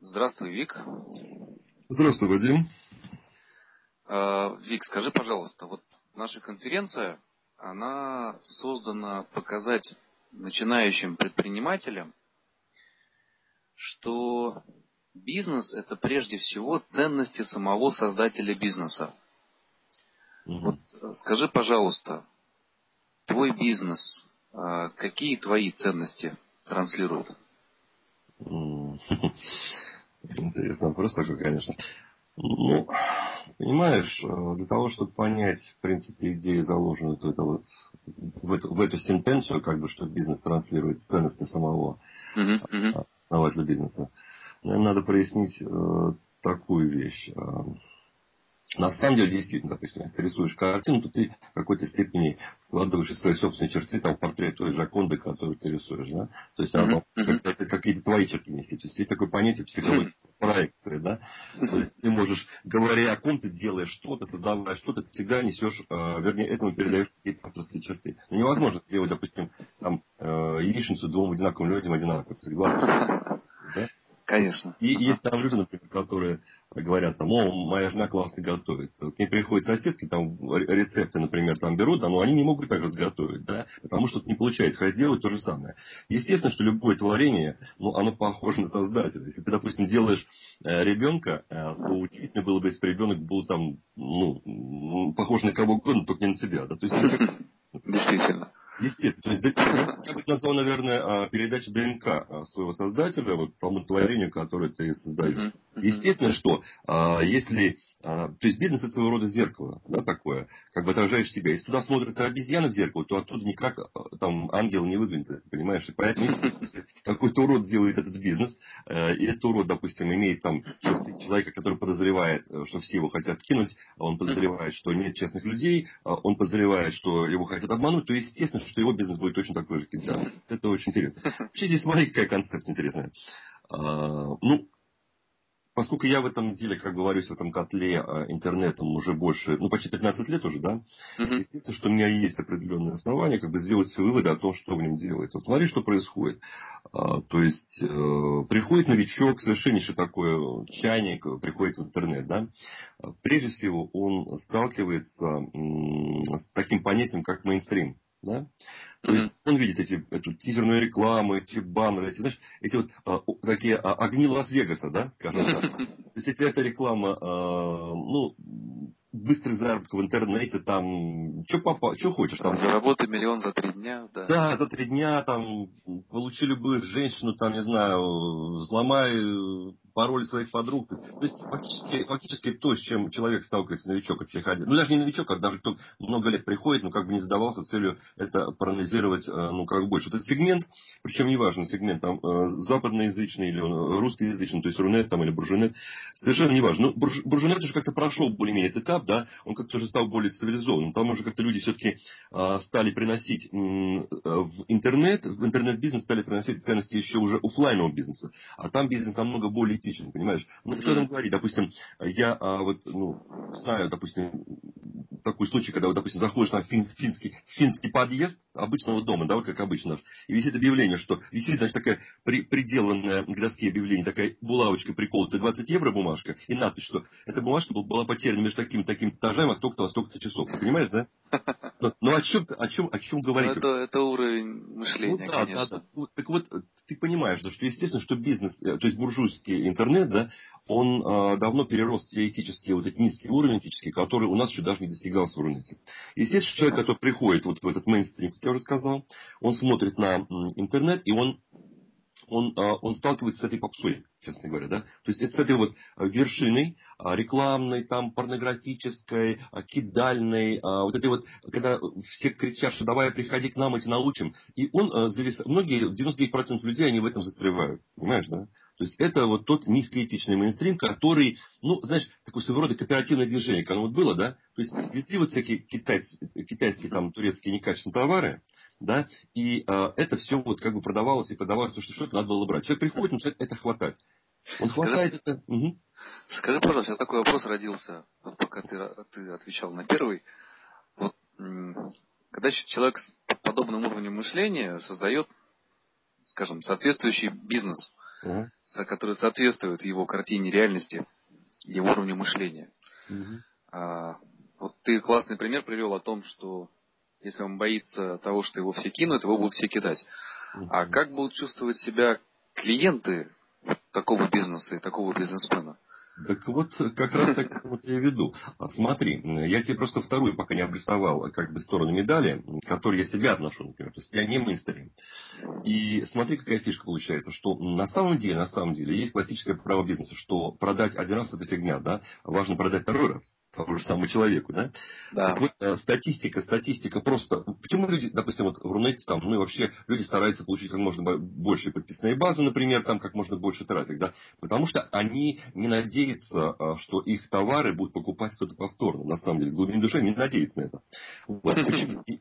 Здравствуй, Вик. Здравствуй, Вадим. А, Вик, скажи, пожалуйста, вот наша конференция, она создана показать начинающим предпринимателям, что бизнес это прежде всего ценности самого создателя бизнеса. Угу. Вот э, скажи, пожалуйста, твой бизнес, а, какие твои ценности транслирует? Интересный вопрос такой, конечно. Ну, понимаешь, э, для того, чтобы понять, в принципе, идею, заложенную вот это вот, в, эту, в эту сентенцию, как бы, что бизнес транслирует ценности самого uh-huh, основателя бизнеса, наверное, надо прояснить э, такую вещь. На самом деле, действительно, допустим, если ты рисуешь картину, то ты в какой-то степени вкладываешь свои собственные черты там, в портрет той Джаконды, которую ты рисуешь. Да? То есть она mm-hmm. какие-то твои черты несет. То есть есть такое понятие психологии проекции. Да? То есть ты можешь, говоря о ком, ты делаешь что-то, создавая что-то, ты всегда несешь, э, вернее, этому передаешь какие-то авторские черты. Но невозможно сделать, допустим, там, э, яичницу двум одинаковым людям одинаково. Да? Конечно. И ага. есть там люди, например, которые говорят, там, о, моя жена классно готовит. К ней приходят соседки, там рецепты, например, там берут, да, но они не могут так разготовить, да, потому что не получается, хотя делают то же самое. Естественно, что любое творение, ну, оно похоже на создателя. Если ты, допустим, делаешь э, ребенка, э, то удивительно было бы, если бы ребенок был там, ну, похож на кого угодно, только не на себя, да, то есть... Действительно. Естественно. То есть, я бы назвал, наверное, а, передачу ДНК а, своего создателя, вот тому творению, которое ты создаешь. Естественно, что а, если... То есть бизнес это своего рода зеркало, да, такое, как бы отражаешь себя. Если туда смотрится обезьяна в зеркало, то оттуда никак там ангел не выглянет, понимаешь? И поэтому, если какой-то урод делает этот бизнес, и этот урод, допустим, имеет там человека, который подозревает, э, что все его хотят кинуть, он подозревает, что нет честных людей, он подозревает, что его хотят обмануть, то естественно, что его бизнес будет точно такой же, как да. Это очень интересно. Вообще здесь смотри, какая концепция интересная. А, ну, поскольку я в этом деле, как говорюсь, в этом котле а, интернетом уже больше, ну, почти 15 лет уже, да, uh-huh. естественно, что у меня есть определенные основания, как бы сделать выводы о том, что в нем делается. Вот смотри, что происходит. А, то есть, э, приходит новичок, совершеннейший такой чайник, приходит в интернет, да, прежде всего он сталкивается с таким понятием, как мейнстрим. Да? То есть он видит эти, эту тизерную рекламу, эти баннеры, эти, знаешь, эти вот а, такие а, огни Лас-Вегаса, да, скажем так. То есть если эта реклама, а, ну, быстрый заработок в интернете, там, что попа, что хочешь там. Заработай миллион за три дня, да. Да, за три дня, там, получи любую женщину, там, не знаю, взломай пароль своих подруг. То есть фактически, фактически то, с чем человек сталкивается, новичок, приходит. Ну, даже не новичок, а даже кто много лет приходит, но как бы не задавался целью это проанализировать, э, ну, как больше. Вот этот сегмент, причем неважно, сегмент там э, западноязычный или он русскоязычный, то есть Рунет там или Буржунет, совершенно неважно. Ну, бурж, Буржунет уже как-то прошел более-менее этот этап, да, он как-то уже стал более цивилизованным. Там уже как-то люди все-таки стали приносить в интернет, в интернет-бизнес стали приносить ценности еще уже офлайнового бизнеса. А там бизнес намного более этичен, понимаешь? Ну, что там говорить? Допустим, я а, вот, ну, знаю, допустим, такой случай, когда, вот, допустим, заходишь на фин, финский, финский подъезд обычного дома, да, вот как обычно, и висит объявление, что висит, значит, такая при, приделанная доске объявление, такая булавочка приколотая, 20 евро бумажка, и надпись, что эта бумажка была потеряна между таким таким этажами, а столько-то, а столько-то часов. Ты понимаешь, да? Ну, ну о чем, о чем, о чем говорить? Ну, это, это уровень мышления, ну, да, конечно. Да, да. Так вот, ты понимаешь, да, что естественно, что бизнес, э, то есть буржуйский интернет, да, он э, давно перерос теоретически вот этот низкий уровень этический, который у нас еще даже не достигался в Рунете. Естественно, человек, который приходит вот в этот мейнстрим, как я уже сказал, он смотрит на интернет, и он он, а, он сталкивается с этой попсой, честно говоря, да. То есть это с этой вот вершиной а, рекламной, там, порнографической, а, кидальной, вот этой вот, когда все кричат, что давай приходи к нам, тебя научим. И он завис... Многие, 99% людей, они в этом застревают. Понимаешь, да? То есть это вот тот низкоэтичный мейнстрим, который, ну, знаешь, такое своего рода кооперативное движение, как оно вот было, да? То есть везли вот всякие китайские, китайские там, турецкие некачественные товары, да, и э, это все вот как бы продавалось и продавалось, потому что что-то надо было брать. Человек приходит, начинает это хватать. Он скажи, хватает это. Угу. Скажи, пожалуйста, сейчас такой вопрос родился, вот пока ты, ты отвечал на первый. Вот, когда человек с подобным уровнем мышления создает, скажем, соответствующий бизнес, угу. которые соответствуют его картине реальности, его уровню мышления. Угу. А, вот ты классный пример привел о том, что если он боится того, что его все кинут, его будут все кидать. А как будут чувствовать себя клиенты такого бизнеса и такого бизнесмена? Так вот, как раз так вот я и веду. Смотри, я тебе просто вторую пока не обрисовал, как бы сторону медали, к которой я себя отношу, например. То есть я не мейнстрим. И смотри, какая фишка получается, что на самом деле, на самом деле, есть классическое право бизнеса, что продать один раз это фигня, да, важно продать второй раз тому же самому человеку, да? Да. Так вот, э, статистика, статистика просто... Почему люди, допустим, вот в Рунете там, ну и вообще люди стараются получить как можно больше подписные базы, например, там как можно больше трафик, да? Потому что они не надеются, э, что их товары будут покупать кто-то повторно. На самом деле, в глубине души не надеются на это. Вот.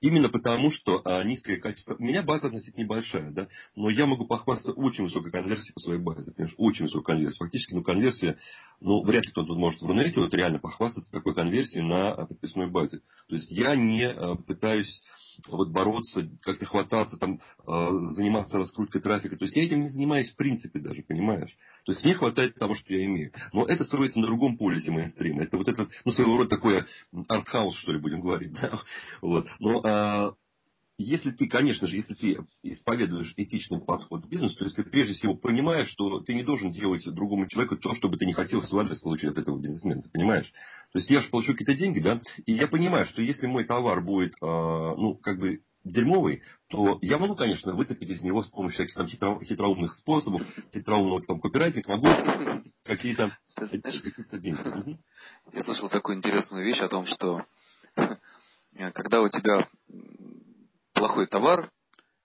Именно потому, что э, низкое качество... У меня база относительно небольшая, да? Но я могу похвастаться очень высокой конверсией по своей базе. Понимаешь? Очень высокой конверсией. Фактически, ну, конверсия... Ну, вряд ли кто-то может в Рунете вот реально похвастаться такой конверсии на подписной базе. То есть я не э, пытаюсь вот бороться, как-то хвататься, там, э, заниматься раскруткой трафика. То есть я этим не занимаюсь в принципе даже, понимаешь? То есть мне хватает того, что я имею. Но это строится на другом полюсе мейнстрима. Это вот этот, ну, своего рода такое артхаус, что ли, будем говорить. Да? Вот. Но а, если ты, конечно же, если ты исповедуешь этичный подход к бизнесу, то есть ты прежде всего понимаешь, что ты не должен делать другому человеку то, что бы ты не хотел в свой адрес получить от этого бизнесмена, понимаешь? То есть я же получу какие-то деньги, да, и я понимаю, что если мой товар будет, э, ну, как бы дерьмовый, то я могу, конечно, выцепить из него с помощью всяких там хитро, хитроумных способов, хитроумного там копирайтинга, могу какие-то какие деньги. Я слышал такую интересную вещь о том, что когда у тебя плохой товар,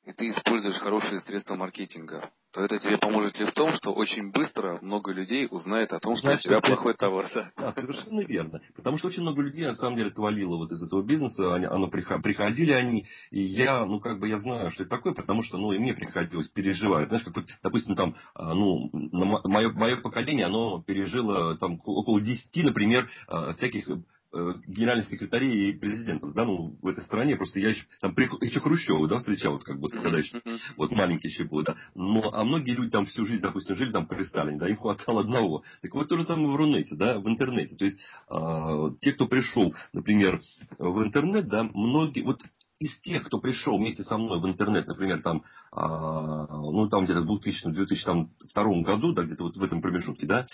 и ты используешь хорошие средства маркетинга, то это тебе поможет ли в том, что очень быстро много людей узнает о том, что Значит, у тебя это... плохой товар. Да. да, совершенно верно. Потому что очень много людей, на самом деле, отвалило вот из этого бизнеса. Они, оно приходили они, и я, ну, как бы я знаю, что это такое, потому что, ну, и мне приходилось переживать. Знаешь, как, допустим, там, а, ну, мое, мое поколение, оно пережило там около 10, например, а, всяких генеральных секретарей и президентов, да, ну, в этой стране, просто я еще, там, еще Хрущева, да, встречал, вот, как бы, когда еще, вот, маленький еще был, да, но, а многие люди там всю жизнь, допустим, жили там при Сталине, да, им хватало одного. Так вот, то же самое в Рунете, да, в интернете, то есть, э, те, кто пришел, например, в интернет, да, многие, вот, из тех, кто пришел вместе со мной в интернет, например, там, а, ну, там где-то в 2000-2002 году, да, где-то вот в этом промежутке, да,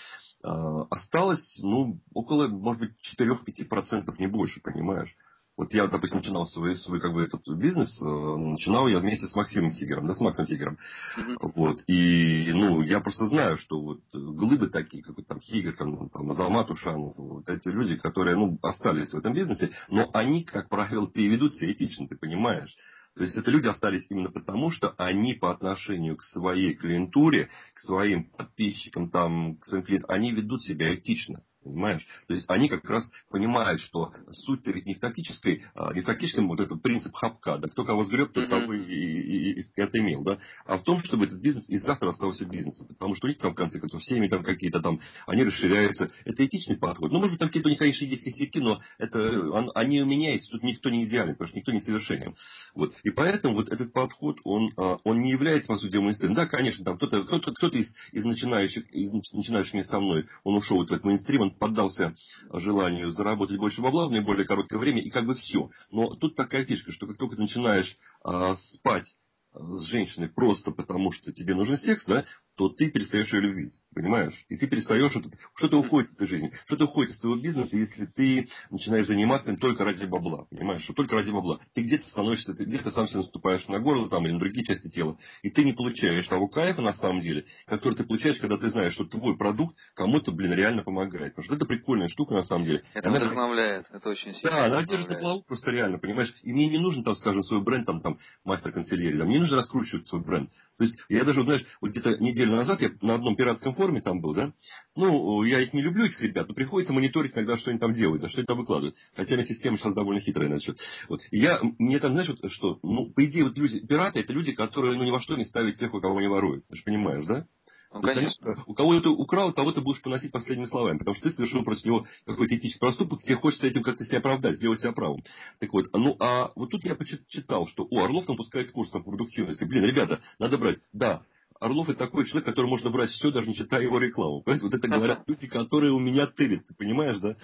а, осталось, ну, около, может быть, 4-5%, не больше, понимаешь. Вот я, допустим, начинал свой, свой как бы, этот бизнес, э, начинал я вместе с Максимом Тигером, да, с Максом Тигером. Uh-huh. Вот. И, ну, я просто знаю, что вот глыбы такие, как вот там Хигер, там, там Азалмат Ушанов, вот эти люди, которые, ну, остались в этом бизнесе, но они, как правило, и ведут себя этично, ты понимаешь. То есть это люди остались именно потому, что они по отношению к своей клиентуре, к своим подписчикам, там, к своим клиентам, они ведут себя этично. Понимаешь? То есть они как раз понимают, что суть-то ведь не в тактической, а, не в тактическом вот этот принцип хапка, да, кто кого сгреб, тот того и, и, и, и отымел, да, а в том, чтобы этот бизнес и завтра оставался бизнесом, потому что у них там в конце концов семьи там какие-то там, они расширяются, это этичный подход. Ну, может быть, там какие-то у них, конечно, есть косяки, но это, он, они у меня есть, тут никто не идеален, потому что никто не совершенен. Вот. И поэтому вот этот подход, он, а, он не является, по сути, мейнстримом. Да, конечно, там кто-то, кто-то, кто-то из, из начинающих, из начинающих со мной, он ушел вот в этот мейнстрим, он поддался желанию заработать больше бабла в наиболее короткое время, и как бы все. Но тут такая фишка, что как только ты начинаешь а, спать с женщиной просто потому, что тебе нужен секс, да, то ты перестаешь ее любить, понимаешь? И ты перестаешь, что-то уходит из твоей жизни, что-то уходит из твоего бизнеса, если ты начинаешь заниматься им только ради бабла, понимаешь? Что только ради бабла. Ты где-то становишься, ты где-то сам себе наступаешь на горло там или на другие части тела, и ты не получаешь того кайфа на самом деле, который ты получаешь, когда ты знаешь, что твой продукт кому-то, блин, реально помогает. Потому что это прикольная штука на самом деле. Это она вдохновляет, это очень сильно. Да, она держит на плаву просто реально, понимаешь? И мне не нужен там, скажем, свой бренд, там, там, мастер канцелярии, да, мне нужно раскручивать свой бренд. То есть я даже, знаешь, вот где-то неделю назад я на одном пиратском форуме там был, да, ну, я их не люблю, этих ребят, но приходится мониторить иногда, что они там делают, да, что они там выкладывают. Хотя на система сейчас довольно хитрая на этот Вот. Я, мне там, знаешь, вот, что, ну, по идее, вот люди, пираты, это люди, которые, ну, ни во что не ставят тех, у кого они воруют. Ты же понимаешь, да? Ну, конечно. у кого ты украл, того ты будешь поносить последними словами, потому что ты совершил против него какой-то этический проступок, тебе хочется этим как-то себя оправдать, сделать себя правым. Так вот, ну а вот тут я почитал, что, о, Орлов там пускает курс по продуктивности. Блин, ребята, надо брать. Да, Орлов это такой человек, который можно брать все, даже не читая его рекламу. Понимаете, вот это говорят люди, которые у меня тырят, ты понимаешь, да?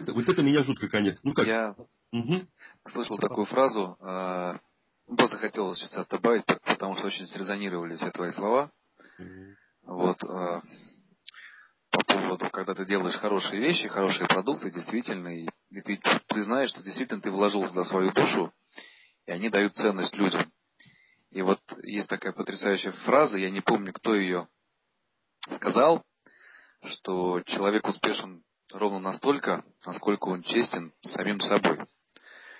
Вот это меня жутко, конечно. Ну как? Я угу. слышал такую фразу, э, просто хотел сейчас добавить, потому что очень срезонировали все твои слова. Вот, э, по поводу, когда ты делаешь хорошие вещи, хорошие продукты, действительно, и, и ты, ты знаешь, что действительно ты вложил туда свою душу, и они дают ценность людям. И вот есть такая потрясающая фраза, я не помню, кто ее сказал, что человек успешен ровно настолько, насколько он честен самим собой.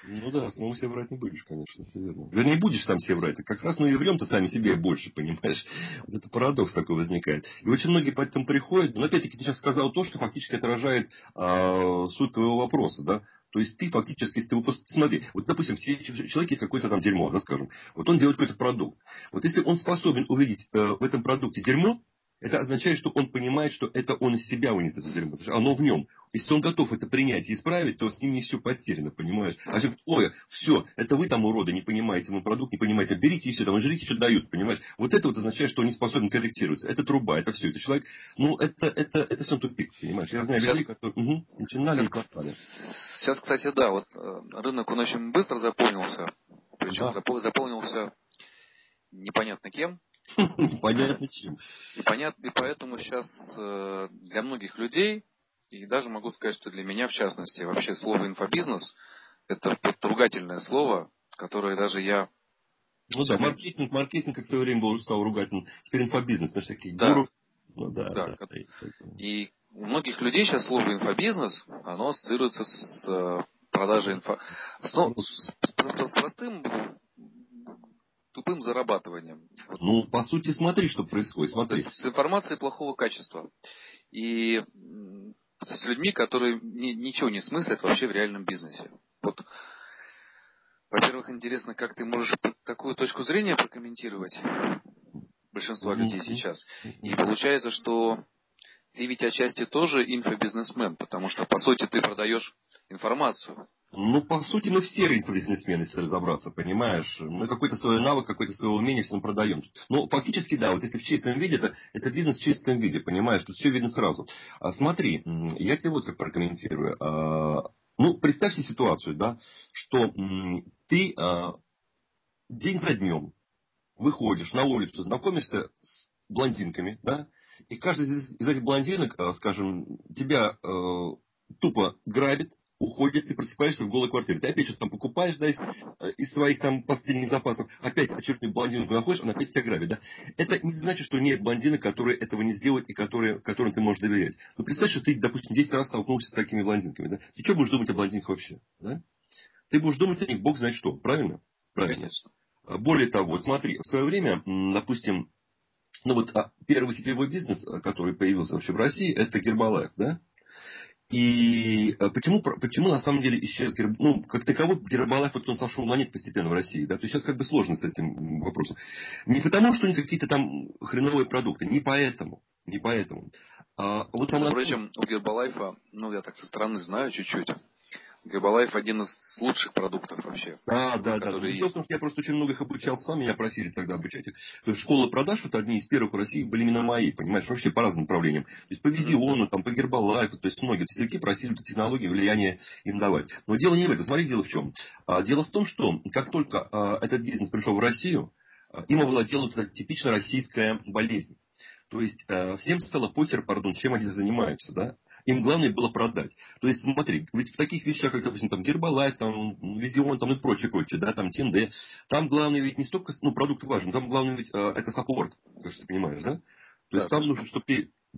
Ну да, самому себе врать не будешь, конечно, верно. Вернее, будешь сам себе врать. Как раз мы и врем-то сами себе больше, понимаешь? Вот это парадокс такой возникает. И очень многие по этому приходят. Но опять-таки ты сейчас сказал то, что фактически отражает э, суть твоего вопроса, да? То есть ты фактически, если ты выпуск... смотри, вот допустим, человек есть какое-то там дерьмо, да, скажем, вот он делает какой-то продукт. Вот если он способен увидеть э, в этом продукте дерьмо, это означает, что он понимает, что это он из себя вынес это дерьмо, потому что оно в нем. Если он готов это принять и исправить, то с ним не все потеряно, понимаешь? А если ой, все, это вы там уроды, не понимаете мой продукт, не понимаете, берите и все, там, жрите, что дают, понимаешь? Вот это вот означает, что он не способен корректироваться. Это труба, это все, это человек, ну, это, это, это все тупик, понимаешь? Я знаю людей, которые угу, начинали сейчас, и. Сейчас, кстати, да, вот э, рынок, он очень быстро заполнился, причем да. заполнился непонятно кем, Непонятно чем. И понятно, и поэтому сейчас э, для многих людей, и даже могу сказать, что для меня в частности, вообще слово инфобизнес это ругательное слово, которое даже я ну да, маркетинг, маркетинг как в свое время был стал ругательным. Теперь инфобизнес, знаешь, такие да. гуру. Ну, да, да. да. И у многих людей сейчас слово инфобизнес, оно ассоциируется с э, продажей инфо... С, ну, с, с простым тупым зарабатыванием. Ну, по сути, смотри, что происходит. Смотри. То есть с информацией плохого качества. И с людьми, которые ни, ничего не смыслят вообще в реальном бизнесе. Вот, во-первых, интересно, как ты можешь такую точку зрения прокомментировать большинства людей сейчас. И получается, что ты ведь отчасти тоже инфобизнесмен, потому что, по сути, ты продаешь информацию. Ну, по сути, мы все бизнесмены, если разобраться, понимаешь? Мы какой-то свой навык, какое-то свое умение все продаем. Ну, фактически, да, вот если в чистом виде, это, это бизнес в чистом виде, понимаешь? Тут все видно сразу. А, смотри, я тебе вот как прокомментирую. А, ну, представь себе ситуацию, да, что ты а, день за днем выходишь на улицу, знакомишься с блондинками, да, и каждый из этих блондинок, а, скажем, тебя э, тупо грабит, уходит, ты просыпаешься в голой квартире. Ты опять что-то там покупаешь, да, из, э, из своих там последних запасов, опять очередную блондинку находишь, он опять тебя грабит, да. Это не значит, что нет блондины, которые этого не сделают и которые, которым ты можешь доверять. Но представь, что ты, допустим, 10 раз столкнулся с такими блондинками, да. Ты что будешь думать о блондинках вообще, да? Ты будешь думать о них, бог знает что, правильно? Правильно. Конечно. А, более того, вот смотри, в свое время, допустим, ну вот а, первый сетевой бизнес, который появился вообще в России, это Гербалайф, да? И э, почему, почему на самом деле исчез. Ну, как таковой Гербалайф, вот он сошел на нет постепенно в России. Да? То сейчас как бы сложно с этим вопросом. Не потому, что у них какие-то там хреновые продукты. Не поэтому. Не поэтому. А, вот Между прочим, у Гербалайфа, ну, я так со стороны знаю чуть-чуть, Гербалайф один из лучших продуктов вообще. А, да, да. Ну, собственно, я просто очень много их обучал сам, меня просили тогда обучать их. То есть школы продаж, вот одни из первых в России были именно мои, понимаешь, вообще по разным направлениям. То есть по Визиону, там, по Гербалайфу, то есть многие сетевики просили эту технологию, влияние им давать. Но дело не в этом. Смотри, дело в чем. А, дело в том, что как только а, этот бизнес пришел в Россию, а, им овладела вот эта типично российская болезнь. То есть э, всем стало похер, пардон, чем они занимаются, да? Им главное было продать. То есть, смотри, ведь в таких вещах, как, допустим, там, Гербалайт, там, Визион, там и прочее, прочее, да, там, Тенде, там главное ведь не столько, ну, продукт важен, там главное ведь а, это саппорт, как ты понимаешь, да? То есть, да, там нужно, чтобы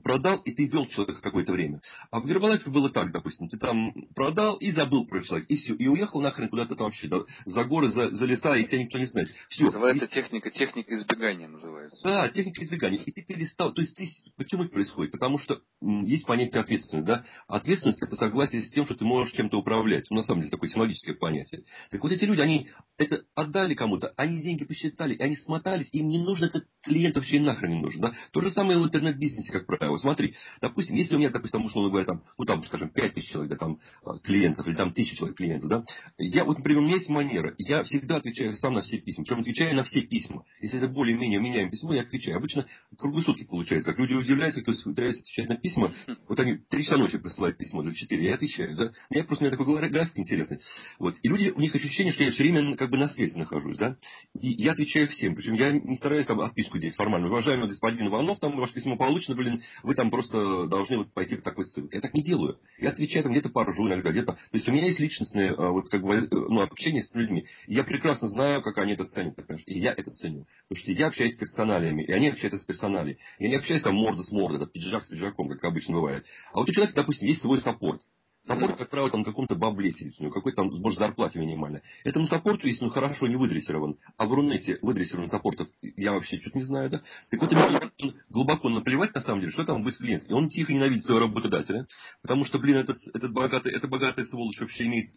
продал, и ты вел человека какое-то время. А в Гербалайфе было так, допустим, ты там продал и забыл про человека, и все, и уехал нахрен куда-то там вообще, да, за горы, за, за леса, и тебя никто не знает. Все. Называется и... техника, техника избегания называется. Да, техника избегания. И ты перестал, то есть ты, почему это происходит? Потому что м, есть понятие ответственность, да? Ответственность это согласие с тем, что ты можешь чем-то управлять. Ну, на самом деле, такое технологическое понятие. Так вот эти люди, они это отдали кому-то, они деньги посчитали, и они смотались, им не нужно этот клиент вообще нахрен не нужен, да? То же самое в интернет-бизнесе, как правило Вот смотри, допустим, если у меня, допустим, условно говоря, там, ну там, скажем, 5 тысяч человек, да, там, а, клиентов, или там тысяча человек клиентов, да, я вот, например, у меня есть манера, я всегда отвечаю сам на все письма, причем отвечаю на все письма. Если это более-менее меняем письмо, я отвечаю. Обычно круглые получается. Как люди удивляются, кто пытается отвечать на письма, вот они три часа ночи присылают письмо, или четыре, я отвечаю, да. Я просто, у меня такой график интересный. Вот. И люди, у них ощущение, что я все время как бы на связи нахожусь, да. И я отвечаю всем. Причем я не стараюсь там отписку делать формально. Уважаемый господин Иванов, там ваше письмо получено, блин, вы там просто должны вот пойти по такой ссылке. Я так не делаю. Я отвечаю там где-то поржу иногда, где-то. То есть у меня есть личностное а, вот как бы э, ну, общение с людьми. Я прекрасно знаю, как они это ценят. Понимаешь? И я это ценю. Потому что я общаюсь с персоналиями, и они общаются с персоналией. Я не общаюсь там морда с мордой, да, пиджак с пиджаком, как обычно бывает. А вот у человека, допустим, есть свой саппорт. Саппорт, как правило, там каком-то бабле сидит, у него какой-то там сбор зарплаты минимальная. Этому саппорту, если он хорошо не выдрессирован, а в Рунете выдрессирован саппортов, я вообще что-то не знаю, да? Так вот, ему глубоко наплевать, на самом деле, что там будет клиент. И он тихо ненавидит своего работодателя, потому что, блин, этот, этот богатый, эта богатая сволочь вообще имеет,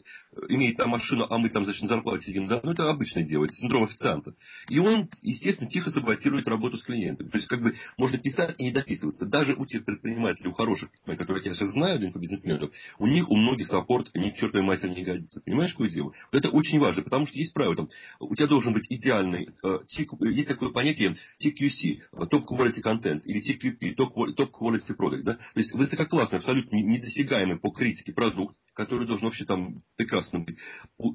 имеет там машину, а мы там, значит, на зарплате сидим, да? Ну, это обычное дело, это синдром официанта. И он, естественно, тихо саботирует работу с клиентом. То есть, как бы, можно писать и не дописываться. Даже у тех предпринимателей, у хороших, которые я сейчас знаю, инфобизнесменов, у них них у многих support ни к чертовой матери не годится. Понимаешь, какое дело? Вот это очень важно, потому что есть правило. Там, у тебя должен быть идеальный, э, есть такое понятие TQC, Top Quality Content, или TQP, Top Quality Product. Да? То есть высококлассный, абсолютно недосягаемый по критике продукт, который должен вообще там прекрасным быть.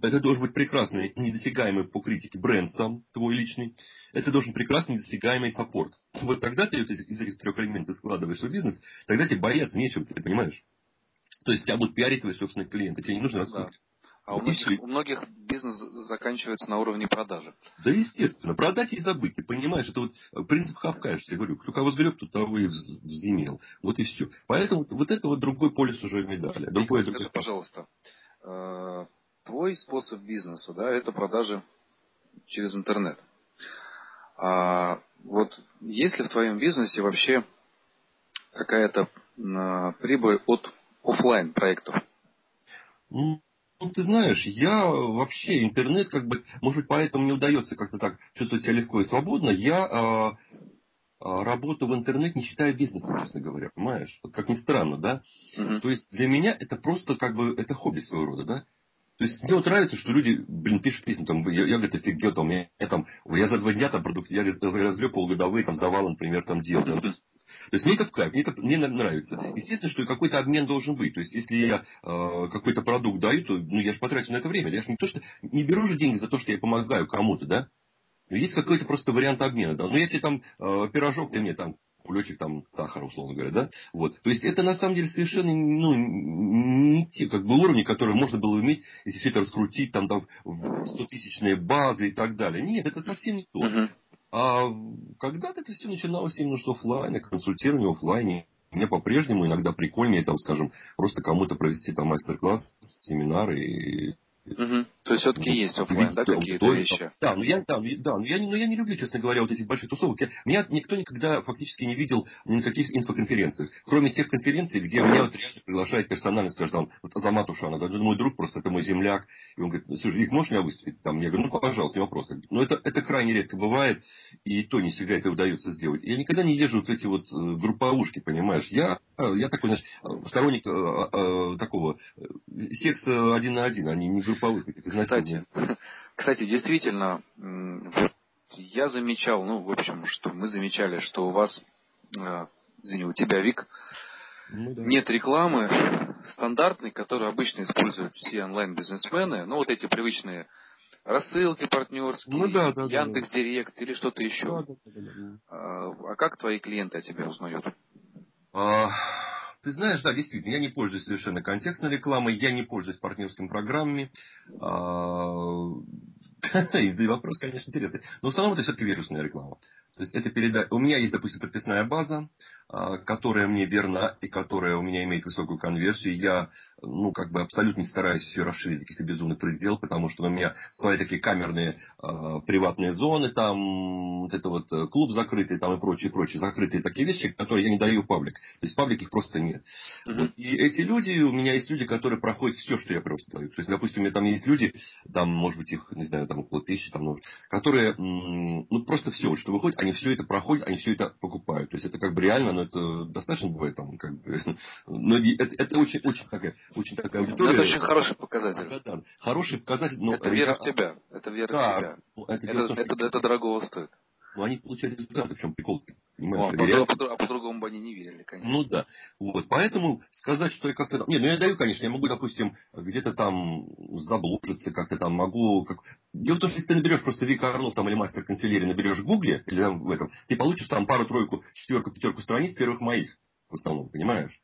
Это должен быть прекрасный, недосягаемый по критике бренд сам, твой личный. Это должен прекрасный, недосягаемый support. Вот тогда ты из этих трех элементов складываешь свой бизнес, тогда тебе бояться нечего, ты понимаешь? То есть тебя будут пиарить твои собственные клиенты. Тебе не нужно раскрутить. Да. А у многих, у многих бизнес заканчивается на уровне продажи. Да, естественно. Продать и забыть. Ты понимаешь, это вот принцип Хавкаеш. Я говорю, кто кого сгреб, тот того и взымел. Вот и все. Поэтому вот это вот другой полюс уже медали. Другой, Скажи, другой пожалуйста, э, твой способ бизнеса, да, это продажи через интернет. А вот есть ли в твоем бизнесе вообще какая-то прибыль от офлайн проектов? Ну, ты знаешь, я вообще интернет, как бы, может быть, поэтому не удается как-то так чувствовать себя легко и свободно. Я э, работу в интернет не считаю бизнесом, честно говоря, понимаешь? Вот как ни странно, да? Uh-huh. То есть для меня это просто как бы, это хобби своего рода, да? То есть мне вот нравится, что люди, блин, пишут письма, там, я, я говорит, офигел, там, я, я, там, я за два дня там продукт, я, я разгреб полугодовые там завалы, например, там делаю. То есть, то есть мне это мне это мне нравится. Естественно, что какой-то обмен должен быть. То есть если я э, какой-то продукт даю, то ну, я же потрачу на это время. Я же не то, что не беру же деньги за то, что я помогаю кому-то, да? Есть какой-то просто вариант обмена, да. Но если там э, пирожок ты мне там кулечек там сахара, условно говоря, да? Вот. То есть это на самом деле совершенно ну, не те как бы уровни, которые можно было иметь, если все это раскрутить там, там в 100-тысячные базы и так далее. Нет, это совсем не то. Uh-huh. А когда-то это все начиналось именно с офлайна, консультирование офлайне. Мне по-прежнему иногда прикольнее, там, скажем, просто кому-то провести там мастер-класс, семинар и Угу. То есть все-таки ну, есть офлайн, да, какие-то вещи? Да, но я, да, да, но я, но я не люблю, честно говоря, вот этих больших тусовок. Я, меня никто никогда фактически не видел ни на каких инфоконференциях. Кроме тех конференций, где меня вот реально приглашает персонально, скажем, там, вот Азамат Ушана, да, мой друг просто, это мой земляк. И он говорит, слушай, их можешь меня выступить? Там, я говорю, ну, пожалуйста, не вопрос. Но это, это крайне редко бывает, и то не всегда это удается сделать. Я никогда не езжу вот эти вот э, групповушки, понимаешь. Я, я такой, знаешь, сторонник а, а, такого секса один на один, а не, групповых этих кстати, кстати, действительно, я замечал, ну, в общем, что мы замечали, что у вас, э, извини, у тебя, Вик, ну, да. нет рекламы стандартной, которую обычно используют все онлайн-бизнесмены, ну, вот эти привычные рассылки партнерские, ну, да, да, Яндекс да, Директ или что-то еще. Да, да, да, да. А, а как твои клиенты о тебе узнают? А, ты знаешь, да, действительно, я не пользуюсь совершенно контекстной рекламой, я не пользуюсь партнерскими программами. А, и вопрос, конечно, интересный. Но в основном это все-таки вирусная реклама. То есть это переда... У меня есть, допустим, подписная база, которая мне верна и которая у меня имеет высокую конверсию. Я, ну, как бы абсолютно не стараюсь ее расширить до каких-то безумных предел, потому что у меня свои такие камерные э, приватные зоны, там, вот это вот э, клуб закрытый, там и прочие, прочие закрытые такие вещи, которые я не даю в паблик. То есть паблик их просто нет. Uh-huh. Вот. И эти люди, у меня есть люди, которые проходят все, что я просто даю. То есть, допустим, у меня там есть люди, там, может быть, их, не знаю, там около тысячи, там, ну, которые, ну, просто все, что выходит, они все это проходят, они все это покупают. То есть это как бы реально но это достаточно бывает там, как бы, но это, это очень, очень такая, очень такая аудитория. это очень хороший показатель. Да, да, хороший показатель, но... Это вера в тебя, это вера да, в тебя. Ну, это, это, это, это, это дорогого стоит. Но они получали результаты, в чем прикол. Понимаешь? О, а, по, а по-другому бы они не верили, конечно. Ну да. Вот. Поэтому сказать, что я как-то... Не, ну я даю, конечно, я могу, допустим, где-то там заблужиться, как-то там могу... Как... Дело в том, что если ты наберешь просто Вика Орлов там, или мастер канцелярии, наберешь в Гугле, или там в этом, ты получишь там пару-тройку, четверку, пятерку страниц первых моих, в основном, понимаешь?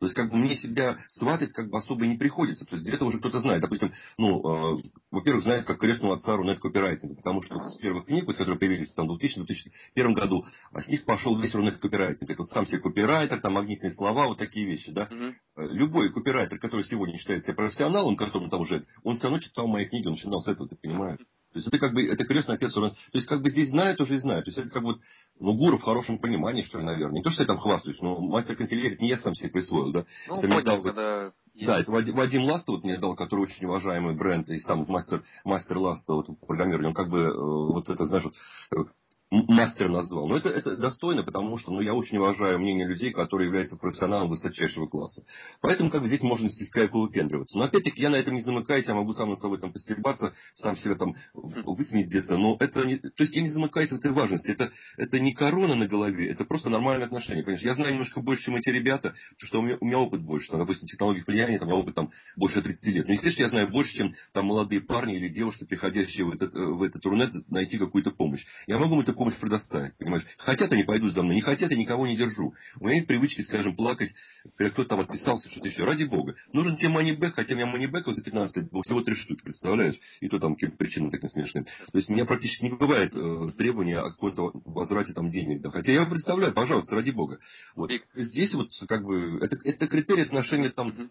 То есть, как бы мне себя сватать как бы особо не приходится. То есть, где-то уже кто-то знает. Допустим, ну, э, во-первых, знает, как крестного отца Рунет копирайтинг. Потому что с первых книг, вот, которые появились там, в 2000-2001 году, а с них пошел весь Рунет копирайтинг. Это вот сам себе копирайтер, там магнитные слова, вот такие вещи, да. Угу. Любой копирайтер, который сегодня считает себя профессионалом, которому там уже, он все равно читал мои книги, он начинал с этого, ты понимаешь. То есть это как бы, это крестный отец То есть как бы здесь знают, уже и знают. То есть это как бы, ну, гуру в хорошем понимании, что ли, наверное. Не то, что я там хвастаюсь, но мастер канцелярии не я сам себе присвоил, да. Ну, это понял, дал, когда... Да, это Вадим, Вадим Ласта вот мне дал, который очень уважаемый бренд, и сам мастер, мастер Ласта, вот, программирование, он как бы, э, вот это, знаешь, вот, мастер назвал. Но это, это достойно, потому что ну, я очень уважаю мнение людей, которые являются профессионалом высочайшего класса. Поэтому как бы здесь можно слегка выпендриваться. Но опять-таки я на этом не замыкаюсь, я могу сам на собой там постебаться, сам себя там высмеять где-то. Но это не... То есть я не замыкаюсь в этой важности. Это, это не корона на голове, это просто нормальное отношение. Понимаешь? Я знаю немножко больше, чем эти ребята, потому что у меня, у меня опыт больше. Там, допустим, технологии влияния, там, у меня опыт там больше 30 лет. Но, естественно, я знаю больше, чем там молодые парни или девушки, приходящие в этот, в этот рунет, найти какую-то помощь. Я могу им эту помощь предоставить понимаешь? Хотят, они пойдут за мной, не хотят, я никого не держу. У меня нет привычки, скажем, плакать, когда кто-то там отписался, что-то еще. Ради бога. Нужен тебе манибэк, хотя у меня манибэков за 15 лет было всего три штуки, представляешь? И то там какие-то причины такие смешные. То есть у меня практически не бывает э, требования о каком-то возврате там денег. Да. Хотя я представляю, пожалуйста, ради бога. Вот. Здесь вот как бы это, это критерий отношения там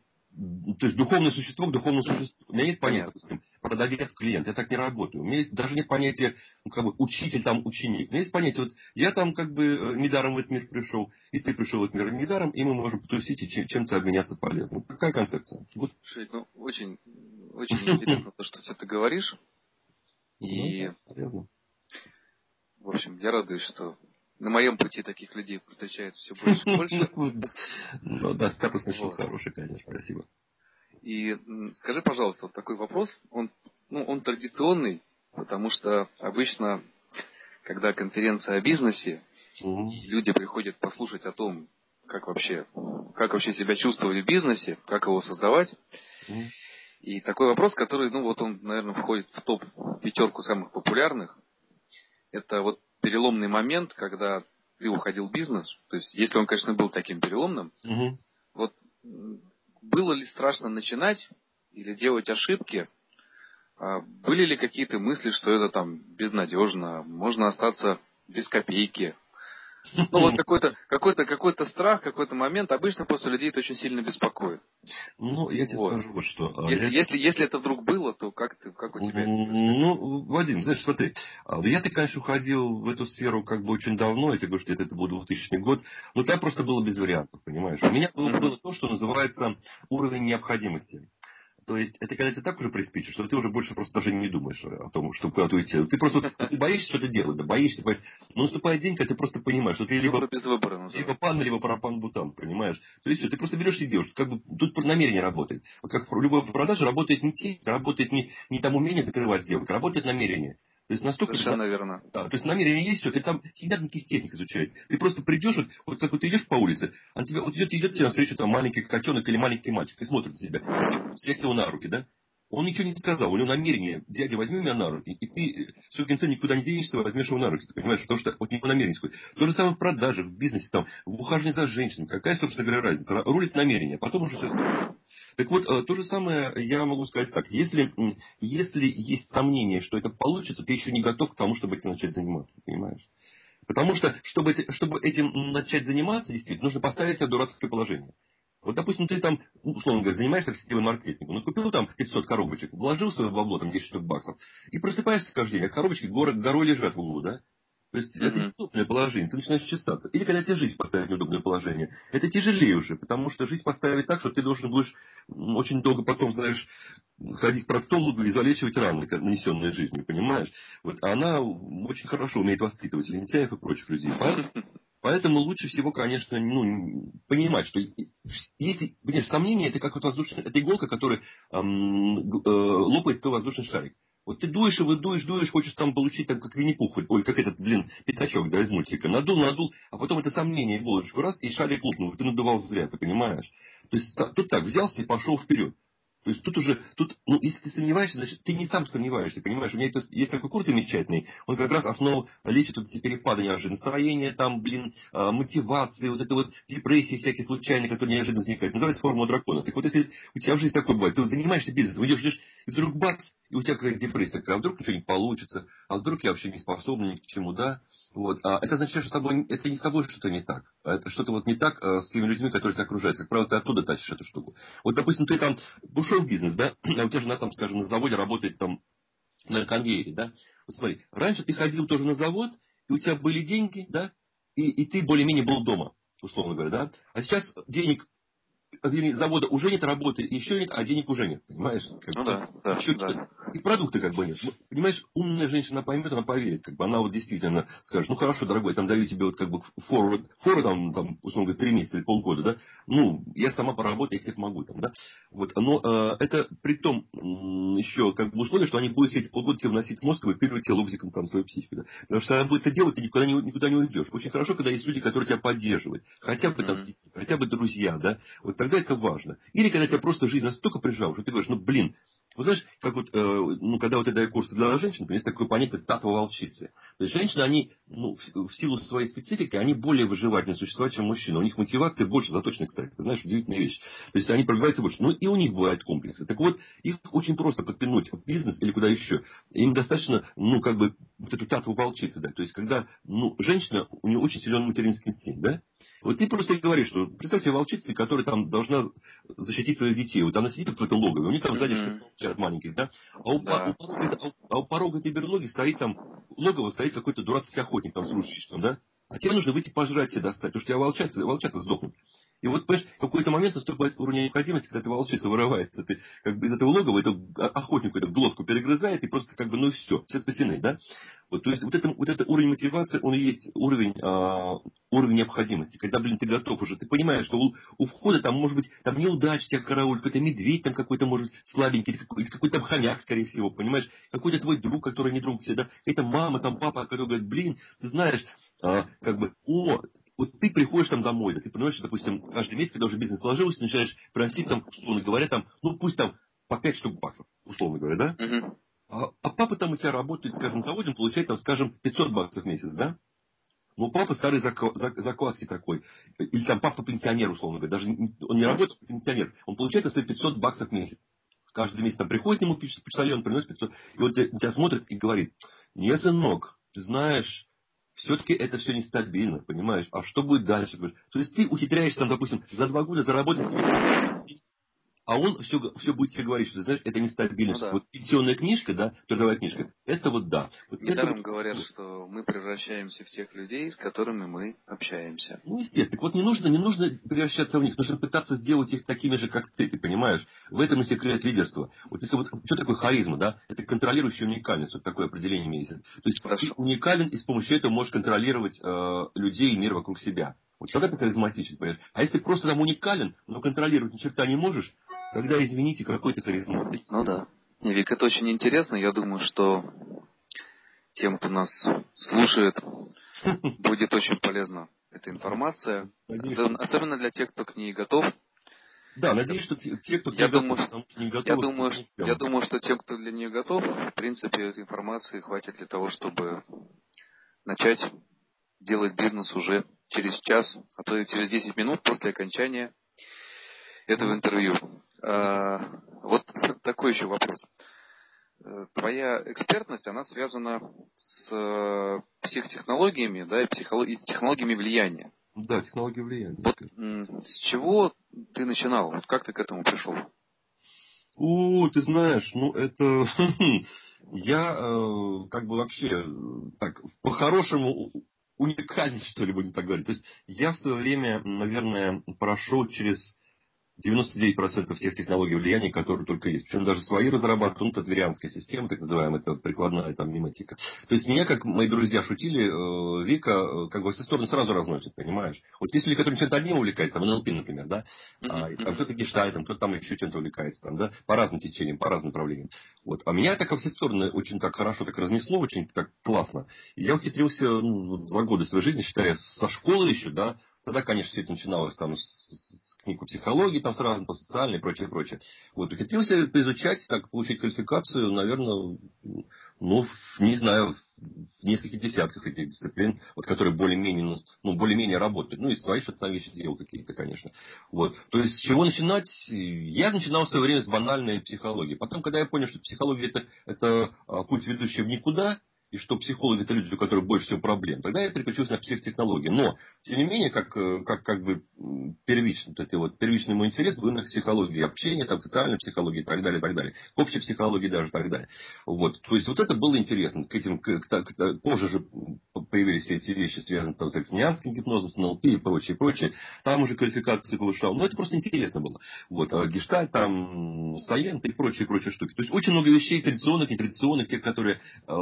то есть духовное существо к духовному существу. У меня нет понятия, допустим, продавец, клиент. Я так не работаю. У меня есть, даже нет понятия, ну, как бы, учитель, там, ученик. У меня есть понятие, вот я там как бы э, недаром в этот мир пришел, и ты пришел в этот мир недаром, и мы можем потусить и чем-то обменяться полезно. Какая концепция? Вот. Шейк, ну, очень, очень интересно то, что ты говоришь. И, ну, в общем, я радуюсь, что на моем пути таких людей встречается все больше и больше. Ну да, статус очень хороший, конечно, спасибо. И скажи, пожалуйста, вот такой вопрос, он, ну, он традиционный, потому что обычно, когда конференция о бизнесе, люди приходят послушать о том, как вообще, как вообще себя чувствовать в бизнесе, как его создавать. И такой вопрос, который, ну вот он, наверное, входит в топ пятерку самых популярных, это вот переломный момент, когда ты уходил в бизнес, то есть если он, конечно, был таким переломным, угу. вот было ли страшно начинать или делать ошибки? А были ли какие-то мысли, что это там безнадежно, можно остаться без копейки, ну вот какой-то какой-то какой-то страх, какой-то момент обычно после людей это очень сильно беспокоит. Ну, я тебе вот. скажу вот что. А, если, я... если, если это вдруг было, то как, ты, как у тебя это Ну, Вадим, знаешь, смотри, а, я-то, конечно, уходил в эту сферу как бы очень давно, я тебе говорю, что это, это был 2000 год, но там просто было без вариантов, понимаешь. У меня было, было то, что называется уровень необходимости. То есть, это когда ты так уже приспичишь, что ты уже больше просто даже не думаешь о том, что куда-то уйти. Ты просто ты боишься что-то делать, да, боишься. боишься. Но наступает день, когда ты просто понимаешь, что ты либо, без выбора либо пан, либо парапан-бутан, понимаешь? То есть, все, ты просто берешь и делаешь. Как бы тут намерение работает. Вот как любая продажа работает не те, работает не, не там умение закрывать сделок, работает намерение. То есть настолько... Совершенно верно. Да, то есть намерение есть, все, ты там никаких техник изучает. Ты просто придешь, вот, вот как вот ты идешь по улице, а тебе, вот идет, идет тебе навстречу там маленький котенок или маленький мальчик и смотрит на тебя, всех его на руки, да? Он ничего не сказал, у него намерение, дядя, возьми меня на руки, и ты, все в конце никуда не денешься, возьмешь его на руки, ты понимаешь, потому что вот него намерение сходит. То же самое в продажах, в бизнесе, там, в ухаживании за женщиной, какая, собственно говоря, разница, рулит намерение, а потом уже все остальное. Так вот, э, то же самое я могу сказать так. Если, если есть сомнение, что это получится, ты еще не готов к тому, чтобы этим начать заниматься, понимаешь? Потому что, чтобы, чтобы этим начать заниматься, действительно, нужно поставить себя в дурацкое положение. Вот, допустим, ты там, условно говоря, занимаешься сетевым маркетингом, ну, купил там 500 коробочек, вложил свое бабло, там 10 штук баксов, и просыпаешься каждый день, а коробочки город, горой лежат в углу, да? То есть mm-hmm. это неудобное положение, ты начинаешь чесаться. Или когда тебе жизнь поставит в неудобное положение, это тяжелее уже, потому что жизнь поставит так, что ты должен будешь очень долго потом, знаешь, ходить к проктологу и залечивать раны, нанесенные жизнью, понимаешь? Вот она очень хорошо умеет воспитывать лентяев и прочих людей. Поэтому, Поэтому лучше всего, конечно, ну, понимать, что если, понимаешь, сомнение, это как вот воздушная, это иголка, которая эм, э, лопает твой воздушный шарик. Вот ты дуешь его, дуешь, дуешь, хочешь там получить, там, как Винни-Пух, ой, как этот, блин, пятачок, да, из мультика. Надул, надул, а потом это сомнение, иголочку раз, и шарик лопнул. Ты надувал зря, ты понимаешь? То есть тут так, взялся и пошел вперед. То есть тут уже, тут, ну, если ты сомневаешься, значит, ты не сам сомневаешься, понимаешь? У меня это, есть такой курс замечательный, он как раз основу лечит вот эти перепады неожиданно, настроения, там, блин, а, мотивации, вот это вот депрессии всякие случайные, которые неожиданно возникают. Называется формула дракона. Так вот, если у тебя в жизни такое бывает, ты занимаешься бизнесом, идешь, идешь, и вдруг бац, и у тебя какая-то депрессия такая, а вдруг ничего не получится, а вдруг я вообще не способен ни к чему, да? Вот. А это означает, что с тобой, это не с тобой что-то не так. А это что-то вот не так а, с теми людьми, которые тебя окружают. Как правило, ты оттуда тащишь эту штуку. Вот, допустим, ты там ушел в бизнес, да, а у тебя жена там, скажем, на заводе работает там на конвейере, да. Вот смотри, раньше ты ходил тоже на завод, и у тебя были деньги, да, и, и ты более-менее был дома, условно говоря, да. А сейчас денег завода уже нет, работы еще нет, а денег уже нет, понимаешь? Как ну да, да, еще да. И продукты как бы нет. Понимаешь, умная женщина поймет, она поверит, как бы она вот действительно скажет, ну хорошо, дорогой, я там даю тебе вот как бы фору, фору там, там, условно говоря, три месяца или полгода, да, ну, я сама поработаю, я тебе помогу там, да. Вот, но э, это при том еще как бы условие, что они будут все эти полгода тебе вносить мозг выпиливать тебе лобзиком там свою психику, да. Потому что она будет это делать, ты никуда не, никуда не уйдешь. Очень хорошо, когда есть люди, которые тебя поддерживают, хотя бы там сети, хотя бы друзья, да. Вот тогда это важно. Или когда тебя просто жизнь настолько прижала, что ты говоришь, ну блин, вы знаешь, как вот, э, ну, когда вот я даю курсы для женщин, есть такое понятие татва-волчицы. То есть женщины, они, ну, в, в силу своей специфики, они более выживательные существа, чем мужчины. У них мотивация больше заточена, кстати. Ты знаешь, удивительная вещь. То есть они пробиваются больше. Ну, и у них бывают комплексы. Так вот, их очень просто подпинуть в бизнес или куда еще. Им достаточно, ну, как бы, вот эту татву-волчицу дать. То есть, когда, ну, женщина, у нее очень силен материнский инстинкт, да? Вот ты просто говоришь, что представь себе волчицу, которая там должна защитить своих детей. Вот она сидит в какой-то логове, у них там сзади mm-hmm. шесть маленьких, да? А у, да. у, порога, а у порога этой берлоги стоит там, логово стоит какой-то дурацкий охотник там с ружьем, да? А тебе нужно выйти пожрать себе достать, потому что тебя волчата, волчата сдохнут. И вот, понимаешь, в какой-то момент наступает уровень необходимости, когда эта волчица вырывается, ты как бы из этого логова, это охотнику эту глотку перегрызает, и просто как бы, ну все, все спасены, да? Вот, то есть вот это, вот это уровень мотивации, он и есть уровень, а, уровень необходимости. Когда, блин, ты готов уже, ты понимаешь, что у, у входа там может быть там неудача тебя карауль, какой-то медведь там какой-то может слабенький, или какой-то хомяк, скорее всего, понимаешь? Какой-то твой друг, который не друг тебе, да? Какая-то мама, там папа, который говорит, блин, ты знаешь, а, как бы, о, вот ты приходишь там домой, да, ты понимаешь, что, допустим, каждый месяц, когда уже бизнес сложился, начинаешь просить там, условно говоря, там, ну пусть там по 5 штук баксов, условно говоря, да? Uh-huh. А, а папа там у тебя работает, скажем, на заводе, он получает там, скажем, 500 баксов в месяц, да? Ну, папа старый закваски такой. Или там папа пенсионер, условно говоря. Даже он не работает, он пенсионер. Он получает свои 500 баксов в месяц. Каждый месяц там приходит к нему почтальон, приносит 500. И вот тебя, тебя смотрит и говорит, не, сынок, ты знаешь, все-таки это все нестабильно, понимаешь? А что будет дальше? То есть ты ухитряешься, там, допустим, за два года заработать себе а он все, все будет тебе говорить, что, знаешь, это нестабильность. Ну, да. Вот пенсионная книжка, да, трудовая книжка, это вот да. Вот Недаром вот... говорят, что мы превращаемся в тех людей, с которыми мы общаемся. Ну, естественно. Так вот, не нужно, не нужно превращаться в них, нужно пытаться сделать их такими же, как ты, ты понимаешь? В этом и секрет лидерства. Вот если вот, что такое харизма, да? Это контролирующая уникальность, вот такое определение имеется. То есть Хорошо. ты уникален, и с помощью этого можешь контролировать э, людей и мир вокруг себя. Вот тогда ты харизматичен, понимаешь? А если просто там уникален, но контролировать ни черта не можешь, Тогда, извините, какой-то харизма. Ну да. Вик, это очень интересно. Я думаю, что тем, кто нас слушает, будет очень полезна эта информация. Особенно, особенно для тех, кто к ней готов. Да, надеюсь, что те, кто я думаю, готов, не готов, я думаю, что, я думаю, что тем, кто для нее готов, в принципе, этой информации хватит для того, чтобы начать делать бизнес уже через час, а то и через 10 минут после окончания этого интервью. А, вот такой еще вопрос. Э, твоя экспертность, она связана с э, психотехнологиями, да, и, психолог... и технологиями влияния. Да, технологии влияния. Вот с чего ты начинал? Вот как ты к этому пришел? О, ты знаешь, ну это я э, как бы вообще так по-хорошему уникальный, что ли, будем так говорить. То есть я в свое время, наверное, прошел через 99% всех технологий влияния, которые только есть. Причем даже свои разрабатывают, ну, татверианская система, так называемая, это прикладная там миметика. То есть меня, как мои друзья шутили, э, Вика э, как бы все стороны сразу разносит, понимаешь? Вот люди, которые чем-то одним увлекаются, там НЛП, например, да, а, там кто-то гештальтом, кто-то там еще чем-то увлекается, там, да, по разным течениям, по разным направлениям. Вот. А меня так во все стороны очень так хорошо так разнесло, очень так классно. И я ухитрился ну, за годы своей жизни, считая со школы еще, да, Тогда, конечно, все это начиналось там с, с книг по психологии, там сразу по социальной и прочее, прочее. Вот, ухитрился изучать, так, получить квалификацию, наверное, ну, не знаю, в нескольких десятках этих дисциплин, вот, которые более-менее, ну, более-менее работают. Ну, и свои что-то там вещи делал какие-то, конечно. Вот. То есть, с чего начинать? Я начинал в свое время с банальной психологии. Потом, когда я понял, что психология это, это а, путь, ведущий в никуда, и что психологи это люди, у которых больше всего проблем, тогда я переключился на психотехнологии. Но, тем не менее, как, э, как, как бы первичный, вот вот, первичный мой интерес был на психологии общения, там, социальной психологии и так далее, и так далее. К общей психологии даже и так далее. Вот. То есть, вот это было интересно. К этим, к, к, к, позже же появились все эти вещи, связанные там, с экснианским гипнозом, с НЛП и прочее, прочее. Там уже квалификацию повышал. Но это просто интересно было. Вот. А гештальт, там, сайент и прочие, прочие штуки. То есть, очень много вещей традиционных, нетрадиционных, тех, которые э,